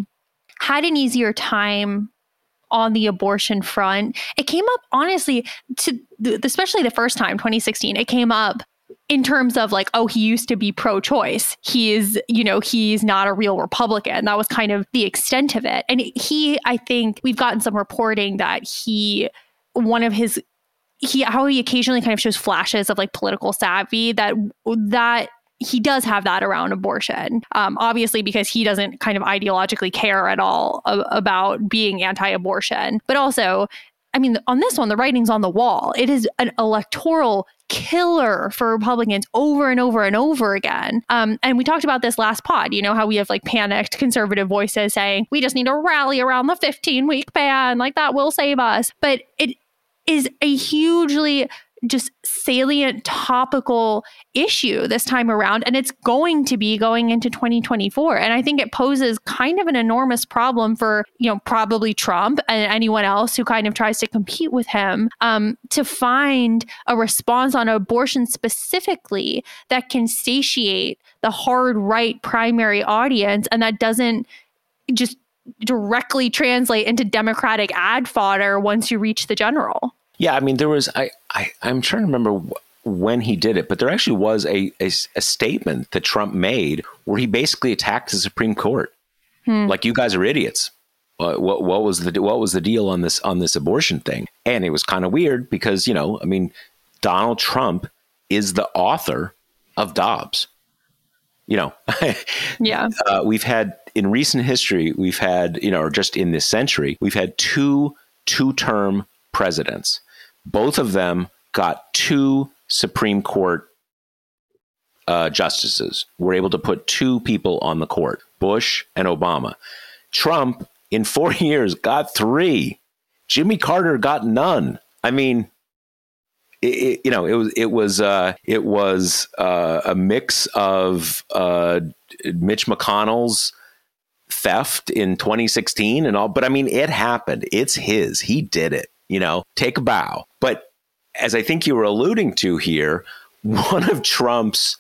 B: had an easier time on the abortion front. It came up honestly to especially the first time 2016 it came up in terms of like, oh, he used to be pro choice. He is, you know, he's not a real Republican. That was kind of the extent of it. And he, I think we've gotten some reporting that he, one of his, he, how he occasionally kind of shows flashes of like political savvy that, that he does have that around abortion. Um, obviously, because he doesn't kind of ideologically care at all about being anti abortion, but also I mean, on this one, the writing's on the wall. It is an electoral killer for Republicans over and over and over again. Um, and we talked about this last pod, you know, how we have like panicked conservative voices saying, we just need to rally around the 15 week ban, like that will save us. But it is a hugely just salient topical issue this time around and it's going to be going into 2024 and i think it poses kind of an enormous problem for you know probably trump and anyone else who kind of tries to compete with him um, to find a response on abortion specifically that can satiate the hard right primary audience and that doesn't just directly translate into democratic ad fodder once you reach the general.
A: Yeah, I mean, there was I, I I'm trying to remember when he did it, but there actually was a, a, a statement that Trump made where he basically attacked the Supreme Court, hmm. like you guys are idiots. what what was the what was the deal on this on this abortion thing? And it was kind of weird because you know, I mean, Donald Trump is the author of Dobbs. You know,
B: yeah,
A: uh, we've had in recent history, we've had, you know, or just in this century, we've had two two term presidents. Both of them got two Supreme Court uh, justices, were able to put two people on the court Bush and Obama. Trump, in four years, got three. Jimmy Carter got none. I mean, it, it, you know, it was it was uh, it was uh, a mix of uh, Mitch McConnell's theft in 2016 and all, but I mean, it happened. It's his. He did it. You know, take a bow. But as I think you were alluding to here, one of Trump's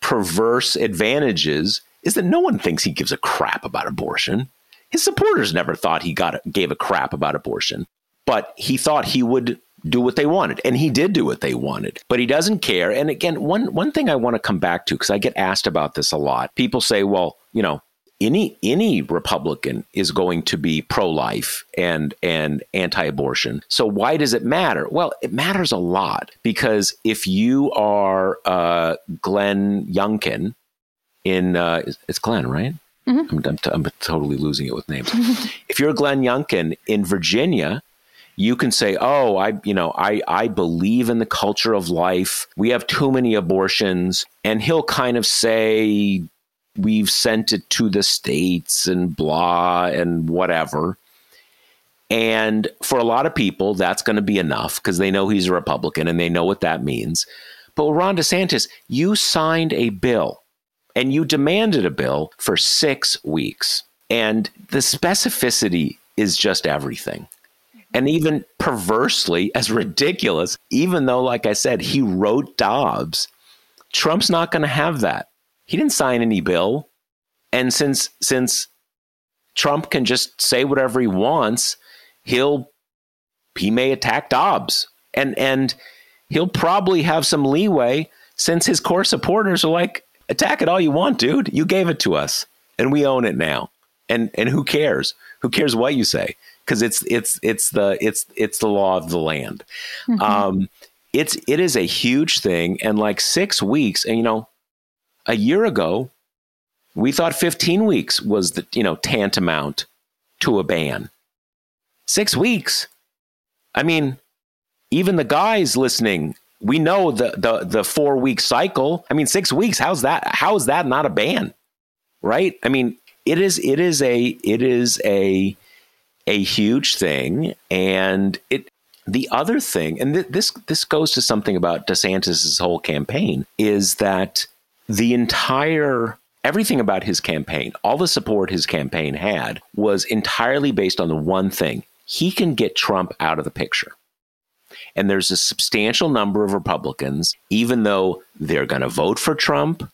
A: perverse advantages is that no one thinks he gives a crap about abortion. His supporters never thought he got gave a crap about abortion, but he thought he would do what they wanted and he did do what they wanted but he doesn't care and again one one thing i want to come back to because i get asked about this a lot people say well you know any any republican is going to be pro-life and and anti-abortion so why does it matter well it matters a lot because if you are uh, glenn youngkin in uh, it's glenn right
B: Mm-hmm.
A: I'm, I'm, t- I'm totally losing it with names if you're glenn youngkin in virginia you can say, "Oh, I, you know, I I believe in the culture of life. We have too many abortions." And he'll kind of say, "We've sent it to the states and blah and whatever." And for a lot of people, that's going to be enough because they know he's a Republican and they know what that means. But Ron DeSantis, you signed a bill and you demanded a bill for six weeks. And the specificity is just everything and even perversely as ridiculous, even though, like I said, he wrote Dobbs, Trump's not going to have that. He didn't sign any bill. And since since Trump can just say whatever he wants, he'll he may attack Dobbs. And and he'll probably have some leeway since his core supporters are like, attack it all you want, dude. You gave it to us and we own it now. And and who cares? Who cares what you say? because it's it's it's the it's it's the law of the land. Mm-hmm. Um, it's it is a huge thing, and like six weeks, and you know, a year ago, we thought 15 weeks was the you know tantamount to a ban. Six weeks. I mean, even the guys listening, we know the the the four week cycle. I mean, six weeks. How's that? How is that not a ban? Right? I mean, it is. It is a. It is a a huge thing. And it the other thing, and th- this this goes to something about DeSantis's whole campaign, is that the entire everything about his campaign, all the support his campaign had, was entirely based on the one thing: he can get Trump out of the picture. And there's a substantial number of Republicans, even though they're going to vote for Trump,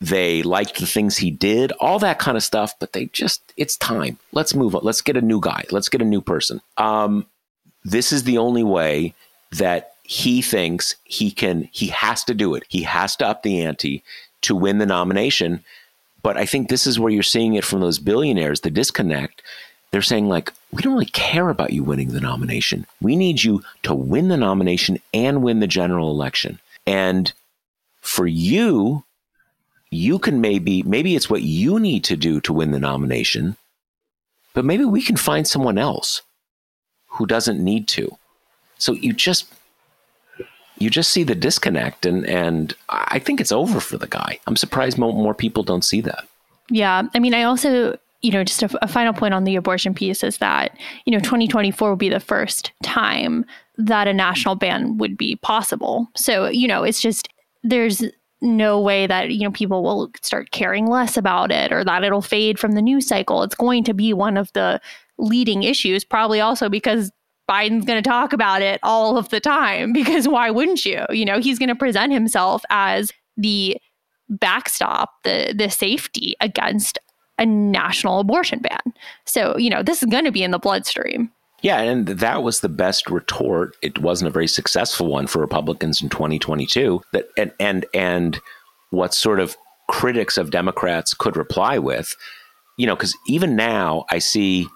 A: they liked the things he did, all that kind of stuff, but they just, it's time. Let's move on. Let's get a new guy. Let's get a new person. Um, this is the only way that he thinks he can, he has to do it. He has to up the ante to win the nomination. But I think this is where you're seeing it from those billionaires, the disconnect. They're saying, like, we don't really care about you winning the nomination. We need you to win the nomination and win the general election. And for you, you can maybe maybe it's what you need to do to win the nomination but maybe we can find someone else who doesn't need to so you just you just see the disconnect and and i think it's over for the guy. I'm surprised more, more people don't see that.
B: Yeah. I mean i also you know just a, a final point on the abortion piece is that you know 2024 will be the first time that a national ban would be possible. So you know it's just there's no way that you know people will start caring less about it or that it'll fade from the news cycle. It's going to be one of the leading issues probably also because Biden's going to talk about it all of the time because why wouldn't you you know he's going to present himself as the backstop the the safety against a national abortion ban so you know this is going to be in the bloodstream
A: yeah, and that was the best retort. It wasn't a very successful one for Republicans in 2022. That and and and what sort of critics of Democrats could reply with, you know, because even now I see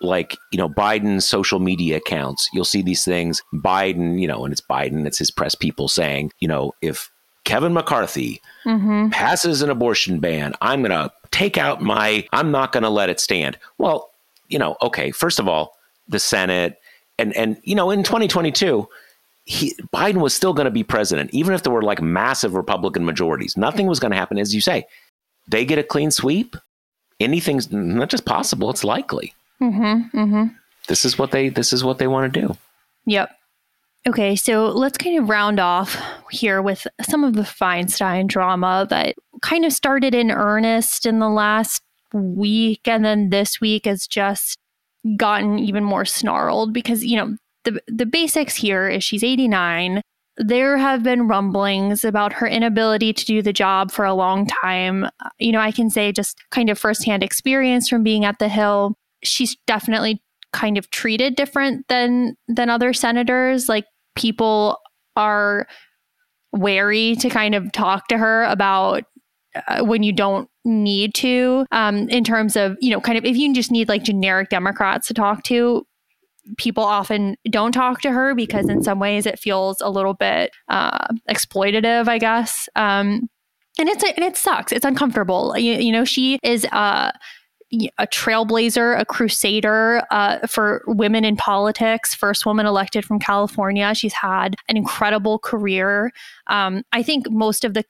A: like you know Biden's social media accounts. You'll see these things. Biden, you know, and it's Biden. It's his press people saying, you know, if Kevin McCarthy mm-hmm. passes an abortion ban, I'm going to take out my, I'm not going to let it stand. Well, you know, okay, first of all, the Senate, and, and you know, in 2022, he, Biden was still going to be president, even if there were like massive Republican majorities. Nothing was going to happen, as you say. They get a clean sweep. Anything's not just possible; it's likely.
B: Mm-hmm, mm-hmm.
A: This is what they. This is what they want to do.
B: Yep. Okay, so let's kind of round off here with some of the Feinstein drama that kind of started in earnest in the last week, and then this week has just gotten even more snarled because you know the the basics here is she's 89. There have been rumblings about her inability to do the job for a long time. You know, I can say just kind of firsthand experience from being at the Hill. She's definitely kind of treated different than than other senators. Like people are wary to kind of talk to her about uh, when you don't need to um, in terms of you know kind of if you just need like generic democrats to talk to people often don't talk to her because in some ways it feels a little bit uh, exploitative, I guess. Um, and it's and it sucks. It's uncomfortable. You, you know, she is uh, a trailblazer, a crusader uh, for women in politics. First woman elected from California. She's had an incredible career. Um, I think most of the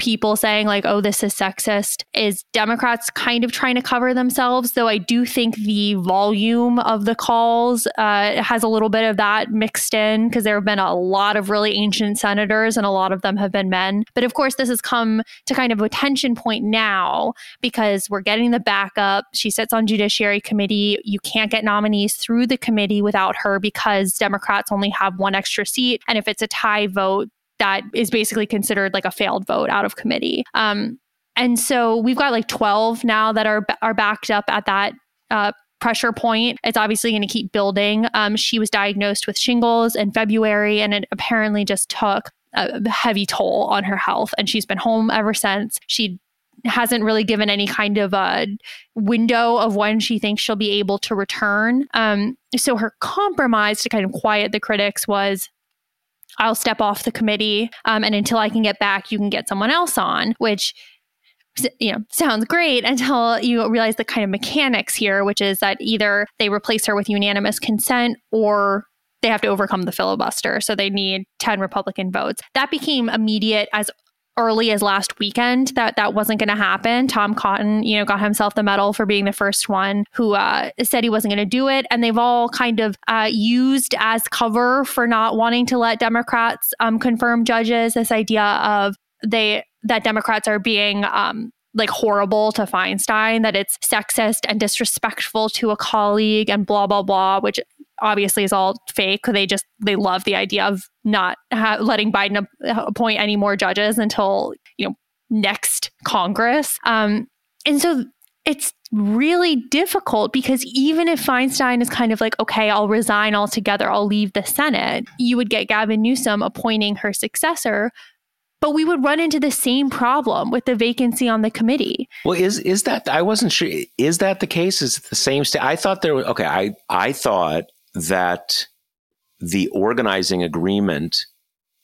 B: people saying like oh this is sexist is democrats kind of trying to cover themselves though i do think the volume of the calls uh, has a little bit of that mixed in because there have been a lot of really ancient senators and a lot of them have been men. But of course this has come to kind of a tension point now because we're getting the backup. She sits on judiciary committee. You can't get nominees through the committee without her because democrats only have one extra seat. And if it's a tie vote that is basically considered like a failed vote out of committee. Um, and so we've got like 12 now that are are backed up at that uh, pressure point. It's obviously going to keep building. Um, she was diagnosed with shingles in February, and it apparently just took a heavy toll on her health. And she's been home ever since. She hasn't really given any kind of a window of when she thinks she'll be able to return. Um, so her compromise to kind of quiet the critics was I'll step off the committee. Um, and until I can get back, you can get someone else on, which you know sounds great until you realize the kind of mechanics here which is that either they replace her with unanimous consent or they have to overcome the filibuster so they need 10 republican votes that became immediate as early as last weekend that that wasn't going to happen. Tom Cotton, you know, got himself the medal for being the first one who uh, said he wasn't going to do it, and they've all kind of uh, used as cover for not wanting to let Democrats um, confirm judges. This idea of they that Democrats are being um, like horrible to Feinstein, that it's sexist and disrespectful to a colleague and blah, blah, blah, which obviously is all fake. They just, they love the idea of not ha- letting Biden appoint any more judges until, you know, next Congress. Um, and so it's really difficult because even if Feinstein is kind of like, okay, I'll resign altogether, I'll leave the Senate, you would get Gavin Newsom appointing her successor but we would run into the same problem with the vacancy on the committee.
A: Well, is is that I wasn't sure. Is that the case? Is it the same state? I thought there was okay. I I thought that the organizing agreement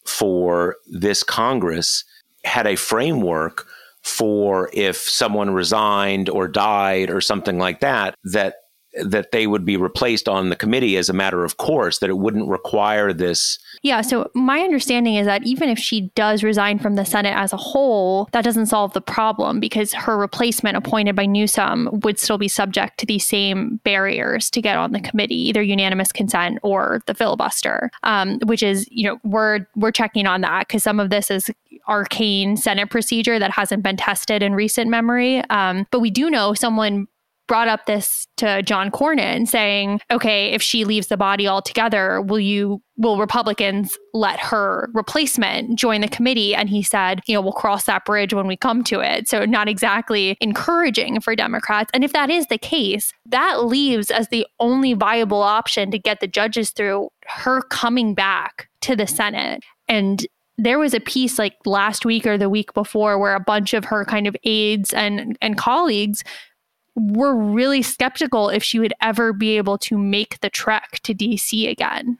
A: for this Congress had a framework for if someone resigned or died or something like that that that they would be replaced on the committee as a matter of course, that it wouldn't require this.
B: Yeah. So, my understanding is that even if she does resign from the Senate as a whole, that doesn't solve the problem because her replacement appointed by Newsom would still be subject to these same barriers to get on the committee, either unanimous consent or the filibuster, um, which is, you know, we're, we're checking on that because some of this is arcane Senate procedure that hasn't been tested in recent memory. Um, but we do know someone brought up this to John Cornyn saying, okay, if she leaves the body altogether, will you, will Republicans let her replacement join the committee? And he said, you know, we'll cross that bridge when we come to it. So not exactly encouraging for Democrats. And if that is the case, that leaves as the only viable option to get the judges through her coming back to the Senate. And there was a piece like last week or the week before where a bunch of her kind of aides and and colleagues were really skeptical if she would ever be able to make the trek to DC again.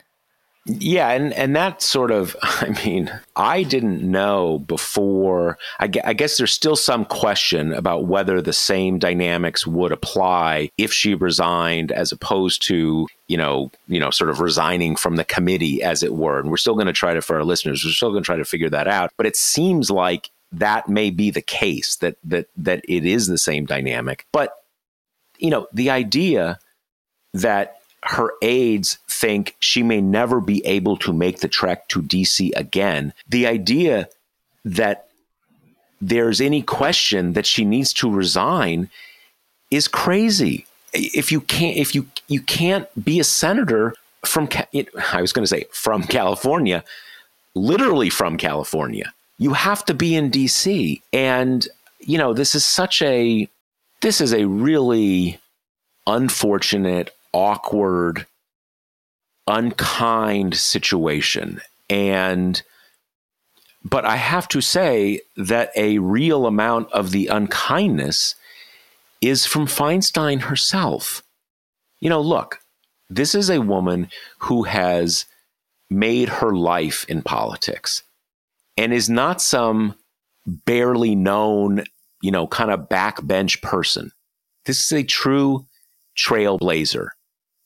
A: Yeah, and and that sort of, I mean, I didn't know before. I, I, guess there's still some question about whether the same dynamics would apply if she resigned, as opposed to you know, you know, sort of resigning from the committee, as it were. And we're still going to try to, for our listeners, we're still going to try to figure that out. But it seems like that may be the case that that that it is the same dynamic. But you know, the idea that her aides think she may never be able to make the trek to DC again. The idea that there's any question that she needs to resign is crazy. If you can't, if you you can't be a senator from, I was going to say from California, literally from California, you have to be in DC. And you know, this is such a, this is a really unfortunate, awkward, unkind situation. And, but I have to say that a real amount of the unkindness is from Feinstein herself. You know, look, this is a woman who has made her life in politics and is not some barely known, you know, kind of backbench person. This is a true trailblazer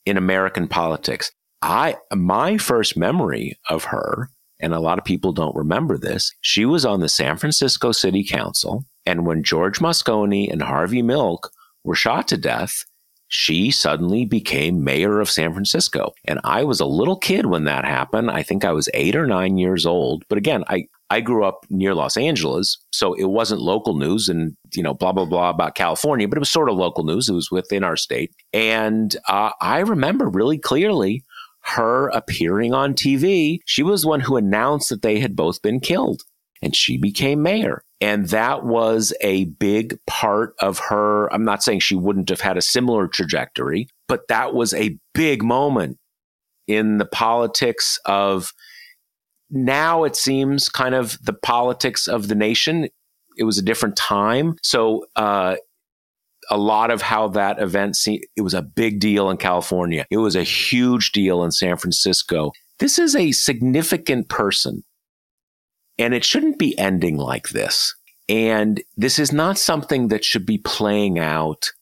A: in American politics. I my first memory of her, and a lot of people don't remember this, she was on the San Francisco City Council, and when George Moscone and Harvey Milk were shot to death, she suddenly became mayor of San Francisco. And I was a little kid when that happened. I think I was eight or nine years old. But again, I, I grew up near Los Angeles, so it wasn't local news and, you know, blah, blah, blah about California, but it was sort of local news. It was within our state. And uh, I remember really clearly her appearing on TV. She was one who announced that they had both been killed and she became mayor. And that was a big part of her. I'm not saying she wouldn't have had a similar trajectory, but that was a big moment in the politics of now it seems kind of the politics of the nation. It was a different time. So, uh, a lot of how that event it was a big deal in California. It was a huge deal in San Francisco. This is a significant person and it shouldn't be ending like this. And this is not something that should be playing out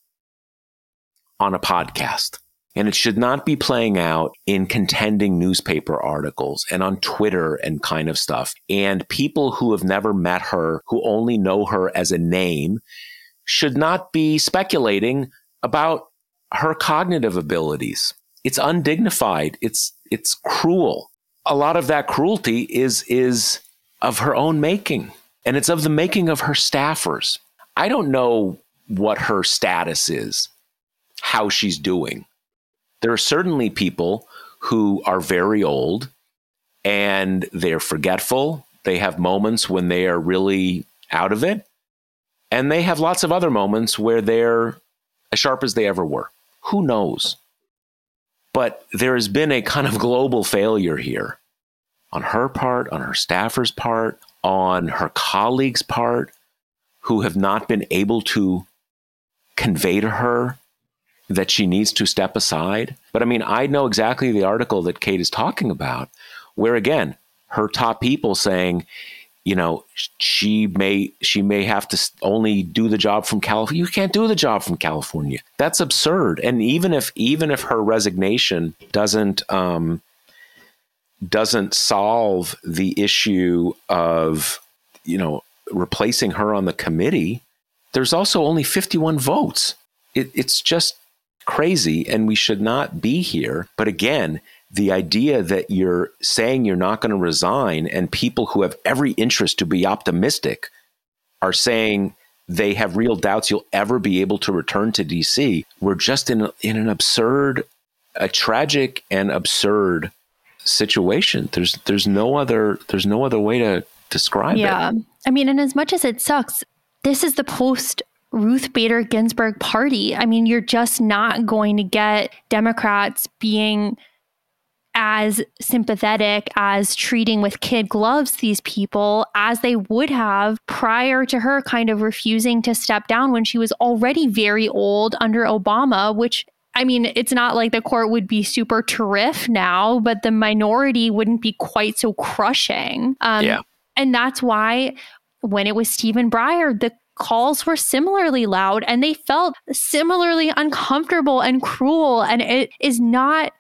A: on a podcast. And it should not be playing out in contending newspaper articles and on Twitter and kind of stuff. And people who have never met her, who only know her as a name, should not be speculating about her cognitive abilities. It's undignified. It's it's cruel. A lot of that cruelty is is of her own making, and it's of the making of her staffers. I don't know what her status is, how she's doing. There are certainly people who are very old and they're forgetful. They have moments when they are really out of it. And they have lots of other moments where they're as sharp as they ever were. Who knows? But there has been a kind of global failure here on her part, on her staffer's part, on her colleagues' part, who have not been able to convey to her that she needs to step aside. But I mean, I know exactly the article that Kate is talking about, where again, her top people saying, you know, she may she may have to only do the job from California. You can't do the job from California. That's absurd. And even if even if her resignation doesn't um, doesn't solve the issue of you know replacing her on the committee, there's also only 51 votes. It, it's just crazy and we should not be here. But again, the idea that you're saying you're not going to resign and people who have every interest to be optimistic are saying they have real doubts you'll ever be able to return to DC. We're just in, in an absurd, a tragic and absurd situation. There's there's no other there's no other way to describe
B: yeah.
A: it.
B: Yeah. I mean, and as much as it sucks, this is the post Ruth Bader Ginsburg party. I mean, you're just not going to get Democrats being as sympathetic as treating with kid gloves these people as they would have prior to her kind of refusing to step down when she was already very old under Obama, which I mean, it's not like the court would be super terrific now, but the minority wouldn't be quite so crushing.
A: Um, yeah.
B: And that's why when it was Stephen Breyer, the calls were similarly loud and they felt similarly uncomfortable and cruel. And it is not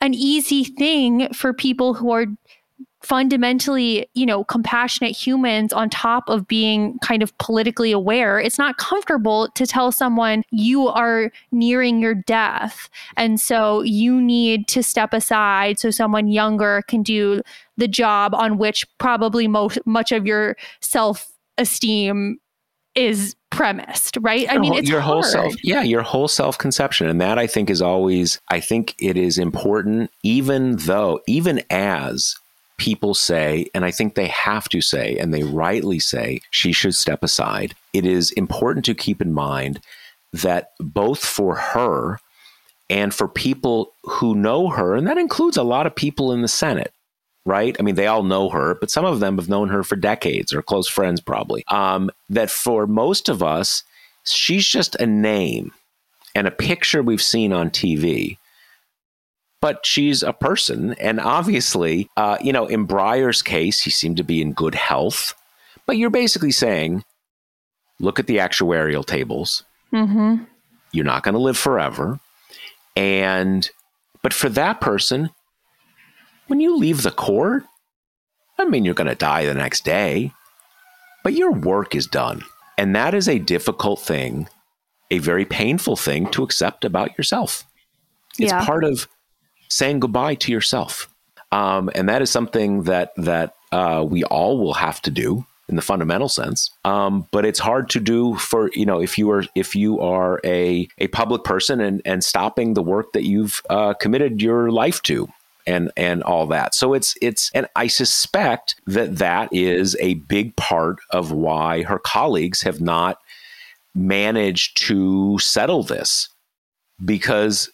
B: an easy thing for people who are fundamentally, you know, compassionate humans on top of being kind of politically aware, it's not comfortable to tell someone you are nearing your death. And so you need to step aside so someone younger can do the job on which probably most much of your self esteem is premised, right? I mean, it's
A: your
B: hard.
A: whole self, yeah, your whole self conception, and that I think is always, I think it is important, even though, even as people say, and I think they have to say, and they rightly say, she should step aside. It is important to keep in mind that both for her and for people who know her, and that includes a lot of people in the Senate, right? I mean, they all know her, but some of them have known her for decades or close friends, probably. Um, that for most of us, she's just a name and a picture we've seen on TV but she's a person. And obviously, uh, you know, in Breyer's case, he seemed to be in good health. But you're basically saying, look at the actuarial tables.
B: Mm-hmm.
A: You're not going to live forever. And, but for that person, when you leave the court, I mean, you're going to die the next day, but your work is done. And that is a difficult thing, a very painful thing to accept about yourself. It's yeah. part of saying goodbye to yourself. Um, and that is something that that uh, we all will have to do in the fundamental sense. Um, but it's hard to do for you know if you are if you are a a public person and and stopping the work that you've uh, committed your life to and and all that. So it's it's and I suspect that that is a big part of why her colleagues have not managed to settle this because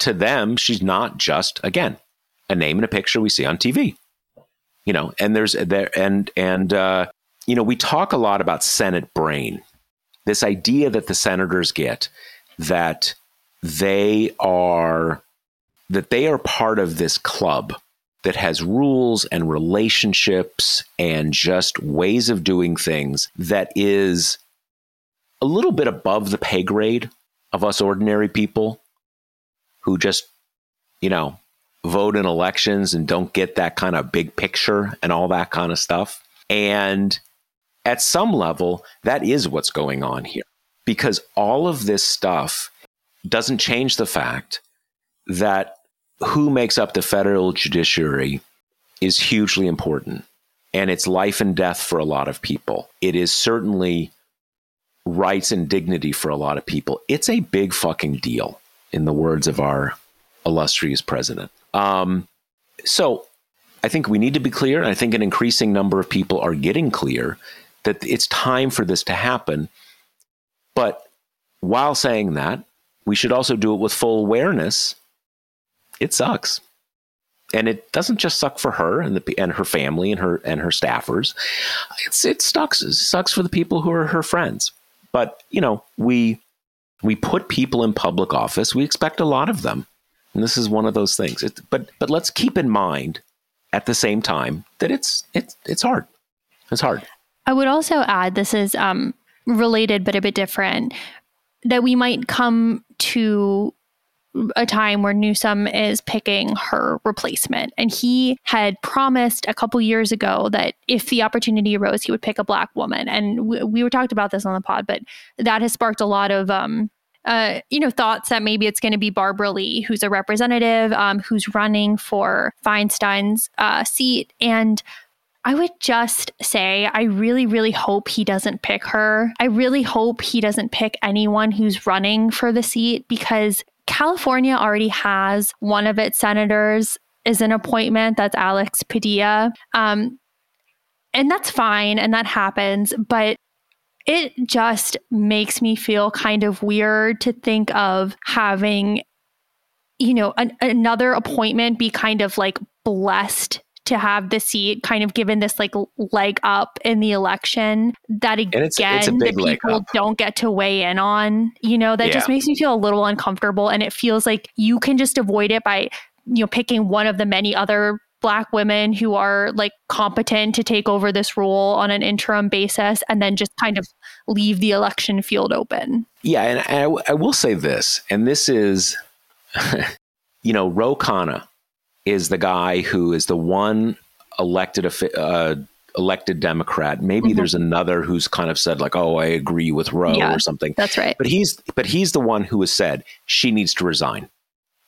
A: to them, she's not just again a name and a picture we see on TV. You know, and there's there and and uh, you know we talk a lot about Senate brain, this idea that the senators get that they are that they are part of this club that has rules and relationships and just ways of doing things that is a little bit above the pay grade of us ordinary people who just, you know, vote in elections and don't get that kind of big picture and all that kind of stuff. And at some level, that is what's going on here because all of this stuff doesn't change the fact that who makes up the federal judiciary is hugely important. And it's life and death for a lot of people. It is certainly rights and dignity for a lot of people. It's a big fucking deal in the words of our illustrious president. Um, so I think we need to be clear. I think an increasing number of people are getting clear that it's time for this to happen. But while saying that, we should also do it with full awareness. It sucks. And it doesn't just suck for her and the and her family and her and her staffers. It's it sucks. It sucks for the people who are her friends. But you know, we we put people in public office. We expect a lot of them. And this is one of those things. It, but but let's keep in mind at the same time that it's it's it's hard. It's hard.
B: I would also add this is um, related but a bit different that we might come to a time where Newsom is picking her replacement. And he had promised a couple years ago that if the opportunity arose, he would pick a black woman. And we, we were talked about this on the pod, but that has sparked a lot of um, uh, you know, thoughts that maybe it's going to be Barbara Lee, who's a representative, um, who's running for Feinstein's uh, seat. And I would just say, I really, really hope he doesn't pick her. I really hope he doesn't pick anyone who's running for the seat because California already has one of its senators is an appointment. That's Alex Padilla. Um, and that's fine and that happens. But it just makes me feel kind of weird to think of having, you know, an, another appointment be kind of like blessed to have the seat kind of given this like leg up in the election that again
A: it's, it's the
B: people don't get to weigh in on you know that yeah. just makes me feel a little uncomfortable and it feels like you can just avoid it by you know picking one of the many other black women who are like competent to take over this role on an interim basis and then just kind of leave the election field open.
A: Yeah, and I, I will say this, and this is, you know, Ro Khanna is the guy who is the one elected uh, elected Democrat. Maybe mm-hmm. there's another who's kind of said like, "Oh, I agree with Ro" yeah, or something.
B: That's right.
A: But he's but he's the one who has said she needs to resign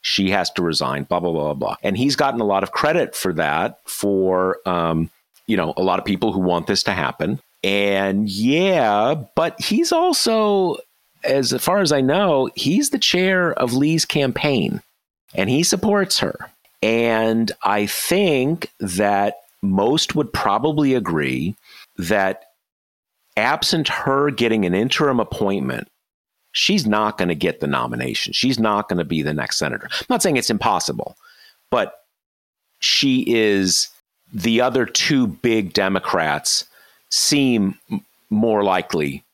A: she has to resign, blah, blah, blah, blah. And he's gotten a lot of credit for that for, um, you know, a lot of people who want this to happen. And yeah, but he's also, as far as I know, he's the chair of Lee's campaign and he supports her. And I think that most would probably agree that absent her getting an interim appointment she's not going to get the nomination. She's not going to be the next senator. I'm not saying it's impossible, but she is the other two big Democrats seem more likely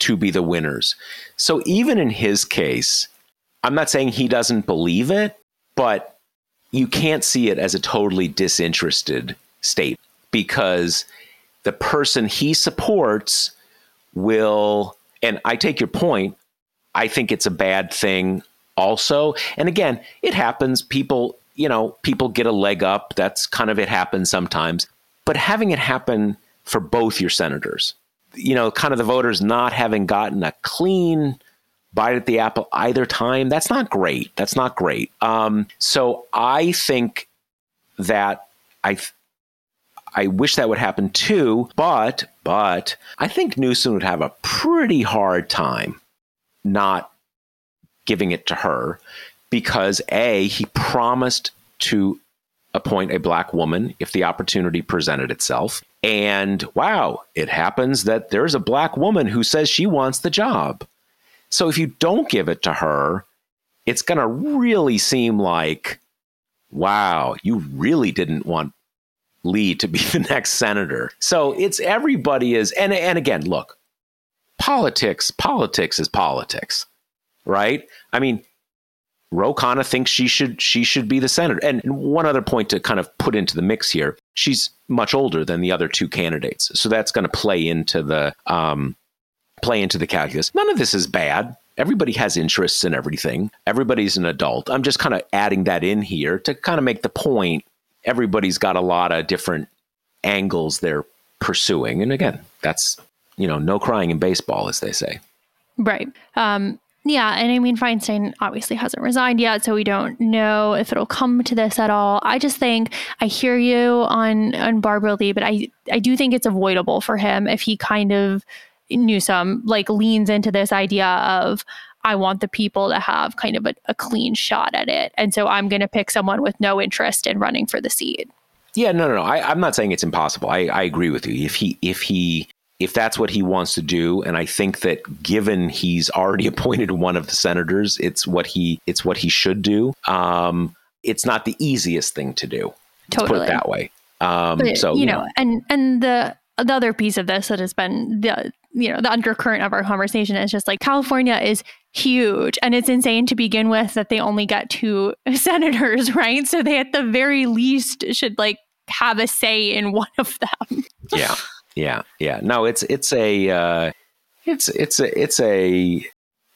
A: to be the winners. So even in his case, I'm not saying he doesn't believe it, but you can't see it as a totally disinterested state because the person he supports will and I take your point I think it's a bad thing also. And again, it happens. People, you know, people get a leg up. That's kind of it happens sometimes. But having it happen for both your senators, you know, kind of the voters not having gotten a clean bite at the apple either time, that's not great. That's not great. Um, so I think that I. I wish that would happen too, but but I think Newsom would have a pretty hard time not giving it to her because A, he promised to appoint a black woman if the opportunity presented itself. And wow, it happens that there's a black woman who says she wants the job. So if you don't give it to her, it's going to really seem like, wow, you really didn't want Lee to be the next senator. So it's everybody is, and, and again, look, politics, politics is politics, right? I mean, Ro Khanna thinks she should she should be the senator. And one other point to kind of put into the mix here: she's much older than the other two candidates, so that's going to play into the um, play into the calculus. None of this is bad. Everybody has interests in everything. Everybody's an adult. I'm just kind of adding that in here to kind of make the point. Everybody's got a lot of different angles they're pursuing, and again, that's you know, no crying in baseball, as they say.
B: Right. Um, yeah, and I mean Feinstein obviously hasn't resigned yet, so we don't know if it'll come to this at all. I just think I hear you on on Barbara Lee, but I I do think it's avoidable for him if he kind of Newsom like leans into this idea of I want the people to have kind of a, a clean shot at it, and so I'm going to pick someone with no interest in running for the seat.
A: Yeah, no, no, no. I, am not saying it's impossible. I, I agree with you. If he if he if that's what he wants to do and i think that given he's already appointed one of the senators it's what he it's what he should do um, it's not the easiest thing to do totally. put it that way um,
B: but,
A: so
B: you know and and the the other piece of this that has been the you know the undercurrent of our conversation is just like california is huge and it's insane to begin with that they only get two senators right? So they at the very least should like have a say in one of them.
A: Yeah. Yeah, yeah. No, it's it's a uh, it's it's a it's a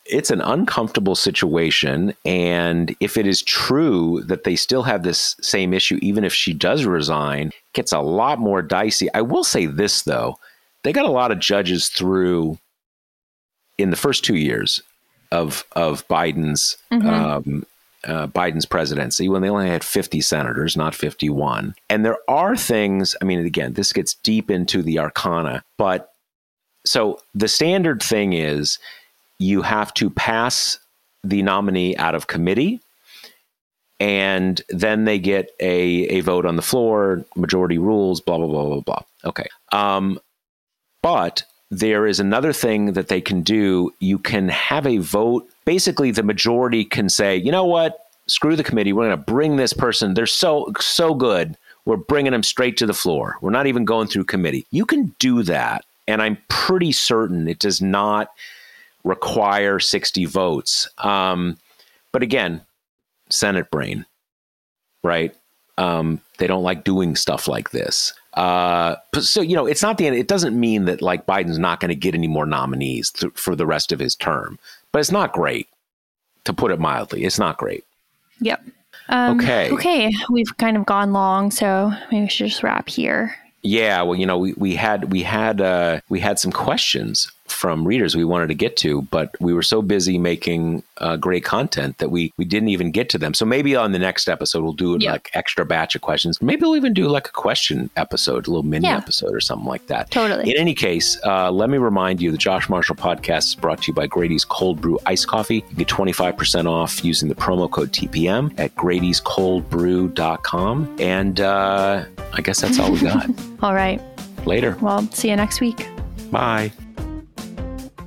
A: it's an uncomfortable situation and if it is true that they still have this same issue even if she does resign gets a lot more dicey i will say this though they got a lot of judges through in the first two years of of biden's mm-hmm. um, uh, Biden's presidency when they only had 50 senators, not 51. And there are things, I mean, again, this gets deep into the arcana, but so the standard thing is you have to pass the nominee out of committee and then they get a, a vote on the floor, majority rules, blah, blah, blah, blah, blah. Okay. Um, but there is another thing that they can do. You can have a vote. Basically, the majority can say, you know what? Screw the committee. We're going to bring this person. They're so, so good. we're bringing them straight to the floor. We're not even going through committee. You can do that. And I'm pretty certain it does not require 60 votes. Um, but again, Senate brain, right? Um, they don't like doing stuff like this. Uh, so you know, it's not the end. It doesn't mean that like Biden's not going to get any more nominees th- for the rest of his term, but it's not great, to put it mildly. It's not great.
B: Yep. Um,
A: Okay.
B: Okay. We've kind of gone long, so maybe we should just wrap here.
A: Yeah, well, you know, we, we had we had uh, we had some questions from readers we wanted to get to, but we were so busy making uh, great content that we we didn't even get to them. So maybe on the next episode we'll do
B: Yeah.
A: like extra batch of questions. Maybe we'll even do like a question episode, a little mini
B: Yeah.
A: episode or something like that.
B: Totally.
A: In any case, uh, let me remind you the Josh Marshall podcast is brought to you by Grady's Cold Brew Ice Coffee. You get 25% off using the promo code TPM at Grady'sColdBrew.com. And uh, I guess that's all we got.
B: All right.
A: Later.
B: Well, see you next week.
A: Bye.